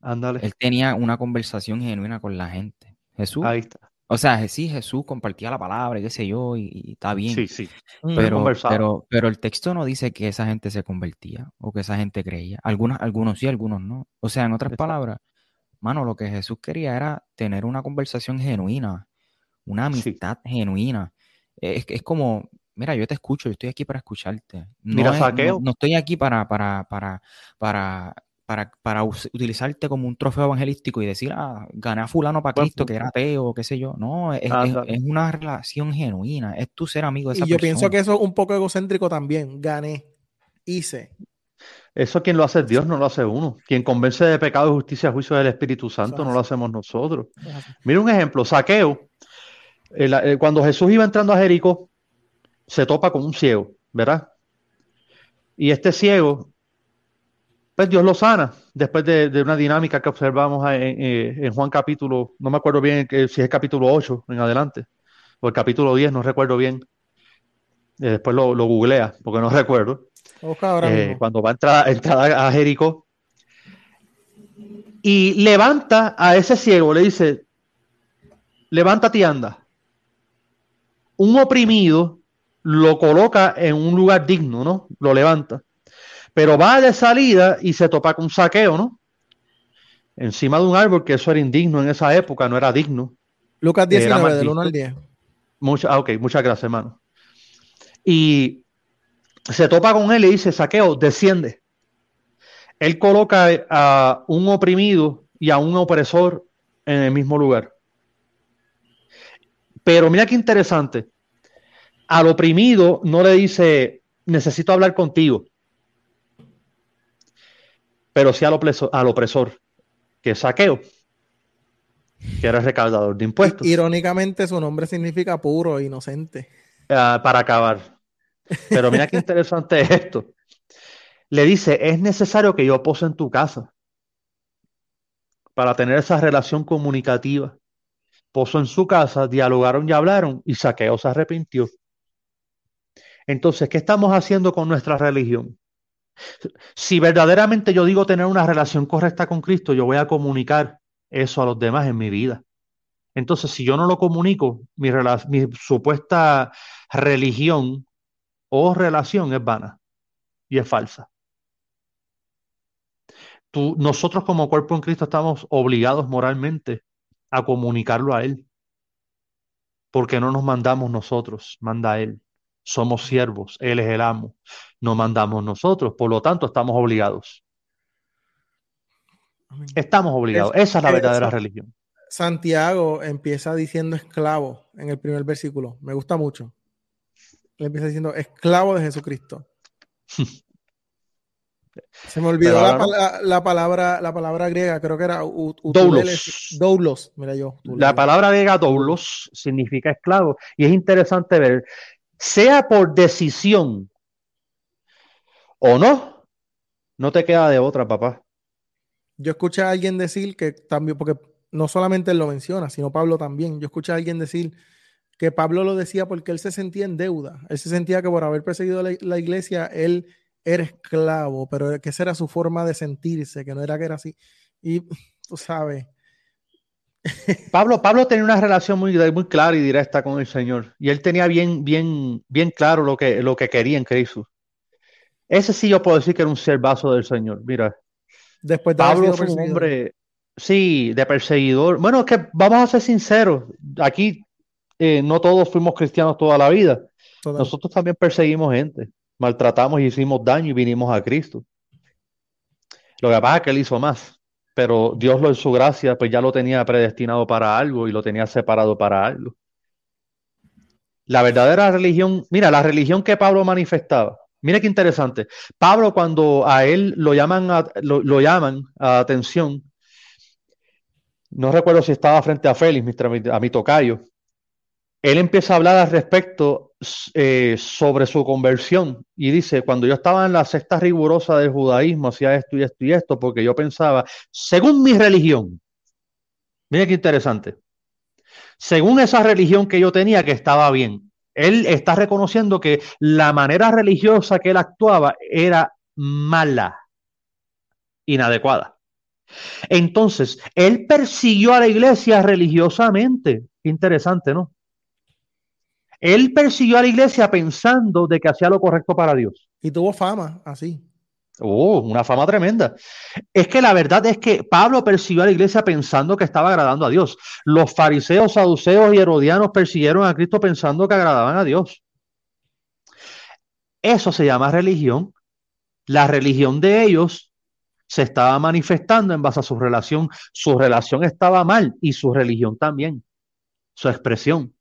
ándale.
Él tenía una conversación genuina con la gente. Jesús,
Ahí está.
o sea, sí, Jesús compartía la palabra y qué sé yo, y, y está bien.
Sí, sí.
Mm.
Pero,
conversaba.
pero, pero el texto no dice que esa gente se convertía o que esa gente creía. Algunas, algunos sí, algunos no. O sea, en otras
Exacto.
palabras, mano, lo que Jesús quería era tener una conversación genuina, una
Sí.
amistad genuina. Es, es como, mira, yo te escucho, yo estoy aquí para escucharte. No
Mira,
es-
Saqueo.
no, no estoy aquí para, para, para, para, para, para utilizarte como un trofeo evangelístico y decir, ah, gané a fulano para Cristo, que era ateo, qué sé yo. No, es, una relación genuina, es tu ser amigo de esa
y yo pienso que eso es un poco egocéntrico también. Gané, hice.
Eso quien lo hace es Dios, no lo hace uno. Quien convence de pecado, justicia, juicio del Espíritu Santo, no lo hacemos nosotros. Mira un ejemplo, saqueo. Eh, cuando Jesús iba entrando a Jericó, se topa con un ciego, ¿verdad? Y este ciego pues Dios lo sana después de, una dinámica que observamos en, Juan capítulo, no me acuerdo bien si es capítulo 8 en adelante, o el capítulo 10, no recuerdo bien. Eh, después lo, googlea, porque no recuerdo. Eh, cuando va a entrar, entrar a Jericó. Y levanta a ese ciego, le dice, levántate y anda. Un oprimido lo coloca en un lugar digno, ¿no? Lo levanta. Pero va de salida y se topa con un saqueo, ¿no? Encima de un árbol, que eso era indigno en esa época, no era digno.
Lucas 19, del 1 al 10.
ah, ok, muchas gracias, hermano. Y se topa con él y dice, saqueo, desciende. Él coloca a un oprimido y a un opresor en el mismo lugar. Pero mira qué interesante. Al oprimido no le dice, necesito hablar contigo pero sí al opresor, al opresor que es saqueo, que era recaudador de impuestos.
Irónicamente, su nombre significa puro, inocente.
Ah, para acabar. Pero mira qué interesante es esto. Le dice, es necesario que yo pose en tu casa para tener esa relación comunicativa. Poso en su casa, dialogaron y hablaron y Saqueo se arrepintió. Entonces, ¿qué estamos haciendo con nuestra religión? Si verdaderamente yo digo tener una relación correcta con Cristo, yo voy a comunicar eso a los demás en mi vida. Entonces, si yo no lo comunico, mi supuesta religión o relación es vana y es falsa. Tú, nosotros como cuerpo en Cristo estamos obligados moralmente a comunicarlo a Él. Porque no nos mandamos nosotros, manda Él. Somos siervos, Él es el amo no mandamos nosotros, por lo tanto estamos obligados. Estamos obligados, esa es la verdadera religión.
Santiago empieza diciendo esclavo en el primer versículo, me gusta mucho. Él empieza diciendo esclavo de Jesucristo. Se me olvidó la, palabra, la palabra griega, creo que era doulos. doulos. Mira yo.
La palabra griega doulos significa esclavo. Y es interesante ver, sea por decisión o no, no te queda de otra, papá.
Yo escuché a alguien decir que también, porque no solamente él lo menciona, sino Pablo también. Yo escuché a alguien decir que Pablo lo decía porque él se sentía en deuda. Él se sentía que por haber perseguido la, iglesia, él era esclavo, pero que esa era su forma de sentirse, que no era que era así. Y tú sabes.
Pablo, Pablo tenía una relación muy, muy clara y directa con el Señor. Y él tenía bien, bien, bien claro lo que, lo que quería en Cristo. Ese sí yo puedo decir que era un servazo del Señor. Mira,
Después
de Pablo fue un hombre, sí, de perseguidor. Bueno, es que vamos a ser sinceros, aquí eh, no todos fuimos cristianos toda la vida. Nosotros también perseguimos gente, maltratamos y hicimos daño y vinimos a Cristo. Lo que pasa es que él hizo más, pero Dios lo en su gracia, pues ya lo tenía predestinado para algo y lo tenía separado para algo. La verdadera religión, mira, la religión que Pablo manifestaba Mira qué interesante. Pablo, cuando a él lo llaman a, lo, llaman a atención, no recuerdo si estaba frente a Félix, a mi tocayo, él empieza a hablar al respecto eh, sobre su conversión y dice, cuando yo estaba en la secta rigurosa del judaísmo, hacía esto y esto y esto, porque yo pensaba, según mi religión, mira qué interesante, según esa religión que yo tenía que estaba bien, él está reconociendo que la manera religiosa que él actuaba era mala, inadecuada. Entonces, él persiguió a la iglesia religiosamente. Interesante, ¿no? Él persiguió a la iglesia pensando de que hacía lo correcto para Dios.
Y tuvo fama así.
Oh, una fama tremenda. Es que la verdad es que Pablo persiguió a la iglesia pensando que estaba agradando a Dios. Los fariseos, saduceos y herodianos persiguieron a Cristo pensando que agradaban a Dios. Eso se llama religión. La religión de ellos se estaba manifestando en base a su relación. Su relación estaba mal y su religión también, su expresión.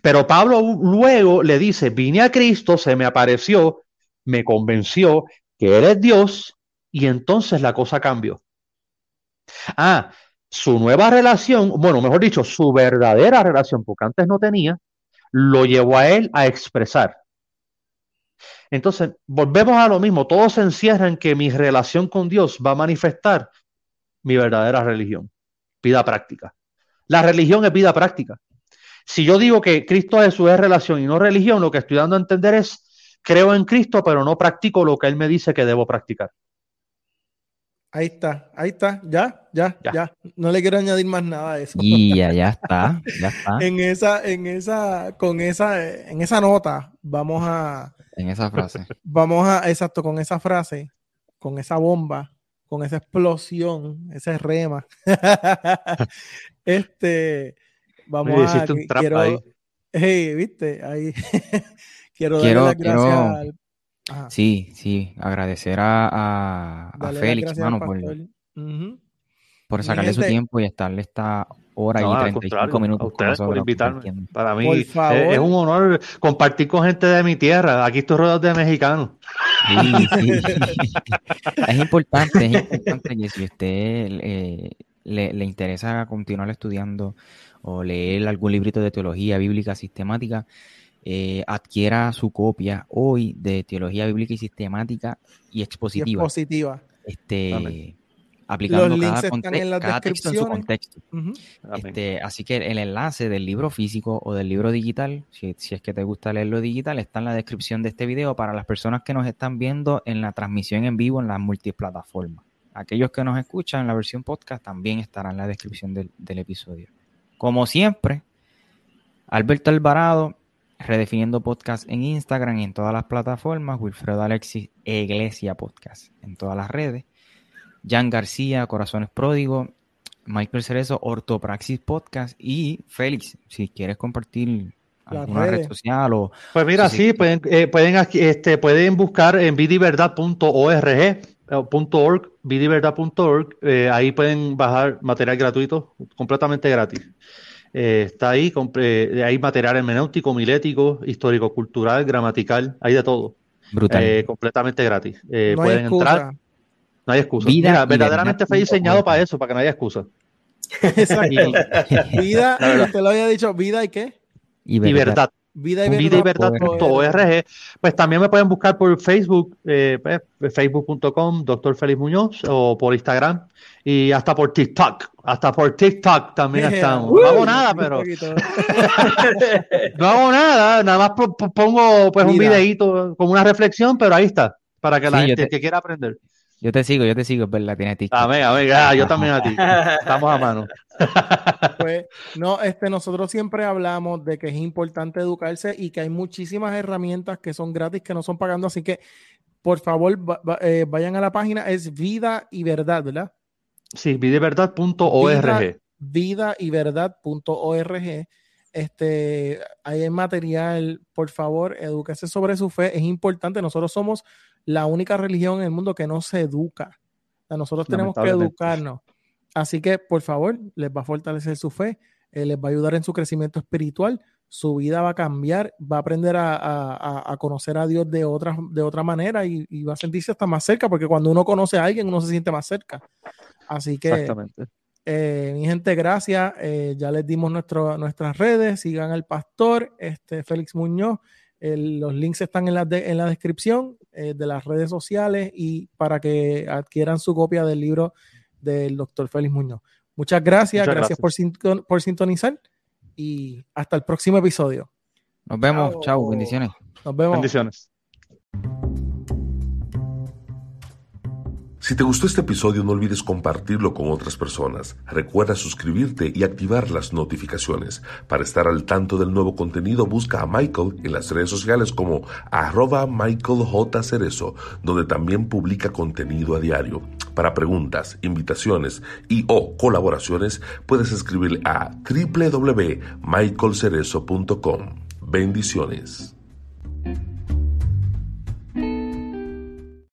Pero Pablo luego le dice, vine a Cristo, se me apareció, me convenció que eres Dios y entonces la cosa cambió. Ah, su nueva relación, bueno, mejor dicho, su verdadera relación, porque antes no tenía, lo llevó a él a expresar. Entonces, volvemos a lo mismo, todo se encierra en que mi relación con Dios va a manifestar mi verdadera religión, vida práctica. La religión es vida práctica. Si yo digo que Cristo Jesús es relación y no religión, lo que estoy dando a entender es, creo en Cristo, pero no practico lo que Él me dice que debo practicar.
Ahí está, ahí está, ya, ya, ya, No le quiero añadir más nada a eso.
Y ya, ya está, ya está.
en esa, en esa, con esa, en esa nota, vamos a.
En esa frase.
Vamos a, exacto, con esa frase, con esa bomba, con esa explosión, ese rema. este, vamos a. quiero, ahí. Hey, viste, ahí. quiero, darle las gracias al
Sí, sí, agradecer a, a, Félix, mano, por, por sacarle su tiempo y estarle esta hora y 35 minutos
con por invitarme. Para mí es, un honor compartir con gente de mi tierra. Aquí estoy rodeado de mexicanos. Sí, sí.
es importante, es importante que si usted eh, le, le interesa continuar estudiando o leer algún librito de teología bíblica sistemática, eh, adquiera su copia hoy de Teología Bíblica y Sistemática y Expositiva.
expositiva.
Este, aplicando cada, texto en su contexto. este, así que el enlace del libro físico o del libro digital, si, si, es que te gusta leerlo digital, está en la descripción de este video para las personas que nos están viendo en la transmisión en vivo en las multiplataformas. Aquellos que nos escuchan en la versión podcast también estará en la descripción del, del episodio. Como siempre, Alberto Alvarado Redefiniendo Podcast en Instagram y en todas las plataformas. Wilfredo Alexis Iglesia Podcast en todas las redes. Jan García, Corazones Pródigo. Michael Cerezo, Ortopraxis Podcast. Y Félix, si quieres compartir alguna red social o.
Pues mira, sí, pueden, eh, pueden, este, pueden buscar en vidiverdad.org. Eh, .org, vidiverdad.org, eh, ahí pueden bajar material gratuito, completamente gratis. Eh, está ahí, eh, hay material hermenéutico, milético, histórico-cultural, gramatical, hay de todo.
Brutal.
Eh, completamente gratis. pueden entrar. No hay excusa. Mira, verdaderamente fue diseñado para eso, para que no haya excusa.
Exacto. vida, usted lo había dicho, vida y qué?
Y verdad. Vida y verdad.org. Pues también me pueden buscar por Facebook, eh, pues, facebook.com, doctor Félix Muñoz, o por Instagram, y hasta por TikTok. Hasta por TikTok también estamos. no hago nada, pero. no hago nada, nada más pongo pues un videíto como una reflexión, pero ahí está, para que la gente que quiera aprender.
Yo te sigo, yo te sigo, la tiene TikTok.
Amén, amén, ah, yo también a ti. Estamos a mano.
Pues, no, este, nosotros siempre hablamos de que es importante educarse y que hay muchísimas herramientas que son gratis, que no son pagando, así que por favor eh, vayan a la página, es Vida y Verdad, ¿verdad?
Sí, vidaverdad.org.
Vida, y verdad.org. Este, hay material, por favor, edúquese sobre su fe, es importante, nosotros somos la única religión en el mundo que no se educa. nosotros tenemos que educarnos. Así que, por favor, les va a fortalecer su fe, eh, les va a ayudar en su crecimiento espiritual, su vida va a cambiar, va a aprender a, conocer a Dios de otra, de otra manera y, va a sentirse hasta más cerca, porque cuando uno conoce a alguien, uno se siente más cerca. Así que, eh, mi gente, gracias. Eh, ya les dimos nuestro, nuestras redes. Sigan al pastor, este, Félix Muñoz los links están en la, en la descripción eh, de las redes sociales y para que adquieran su copia del libro del doctor Félix Muñoz. Muchas gracias, gracias, Por, por, sintonizar y hasta el próximo episodio.
Nos vemos, chao, bendiciones.
Nos vemos.
Bendiciones.
Si te gustó este episodio no olvides compartirlo con otras personas. Recuerda suscribirte y activar las notificaciones. Para estar al tanto del nuevo contenido busca a Michael en las redes sociales como arroba Michael J. Cerezo, donde también publica contenido a diario. Para preguntas, invitaciones y o colaboraciones puedes escribir a www.michaelcerezo.com. Bendiciones.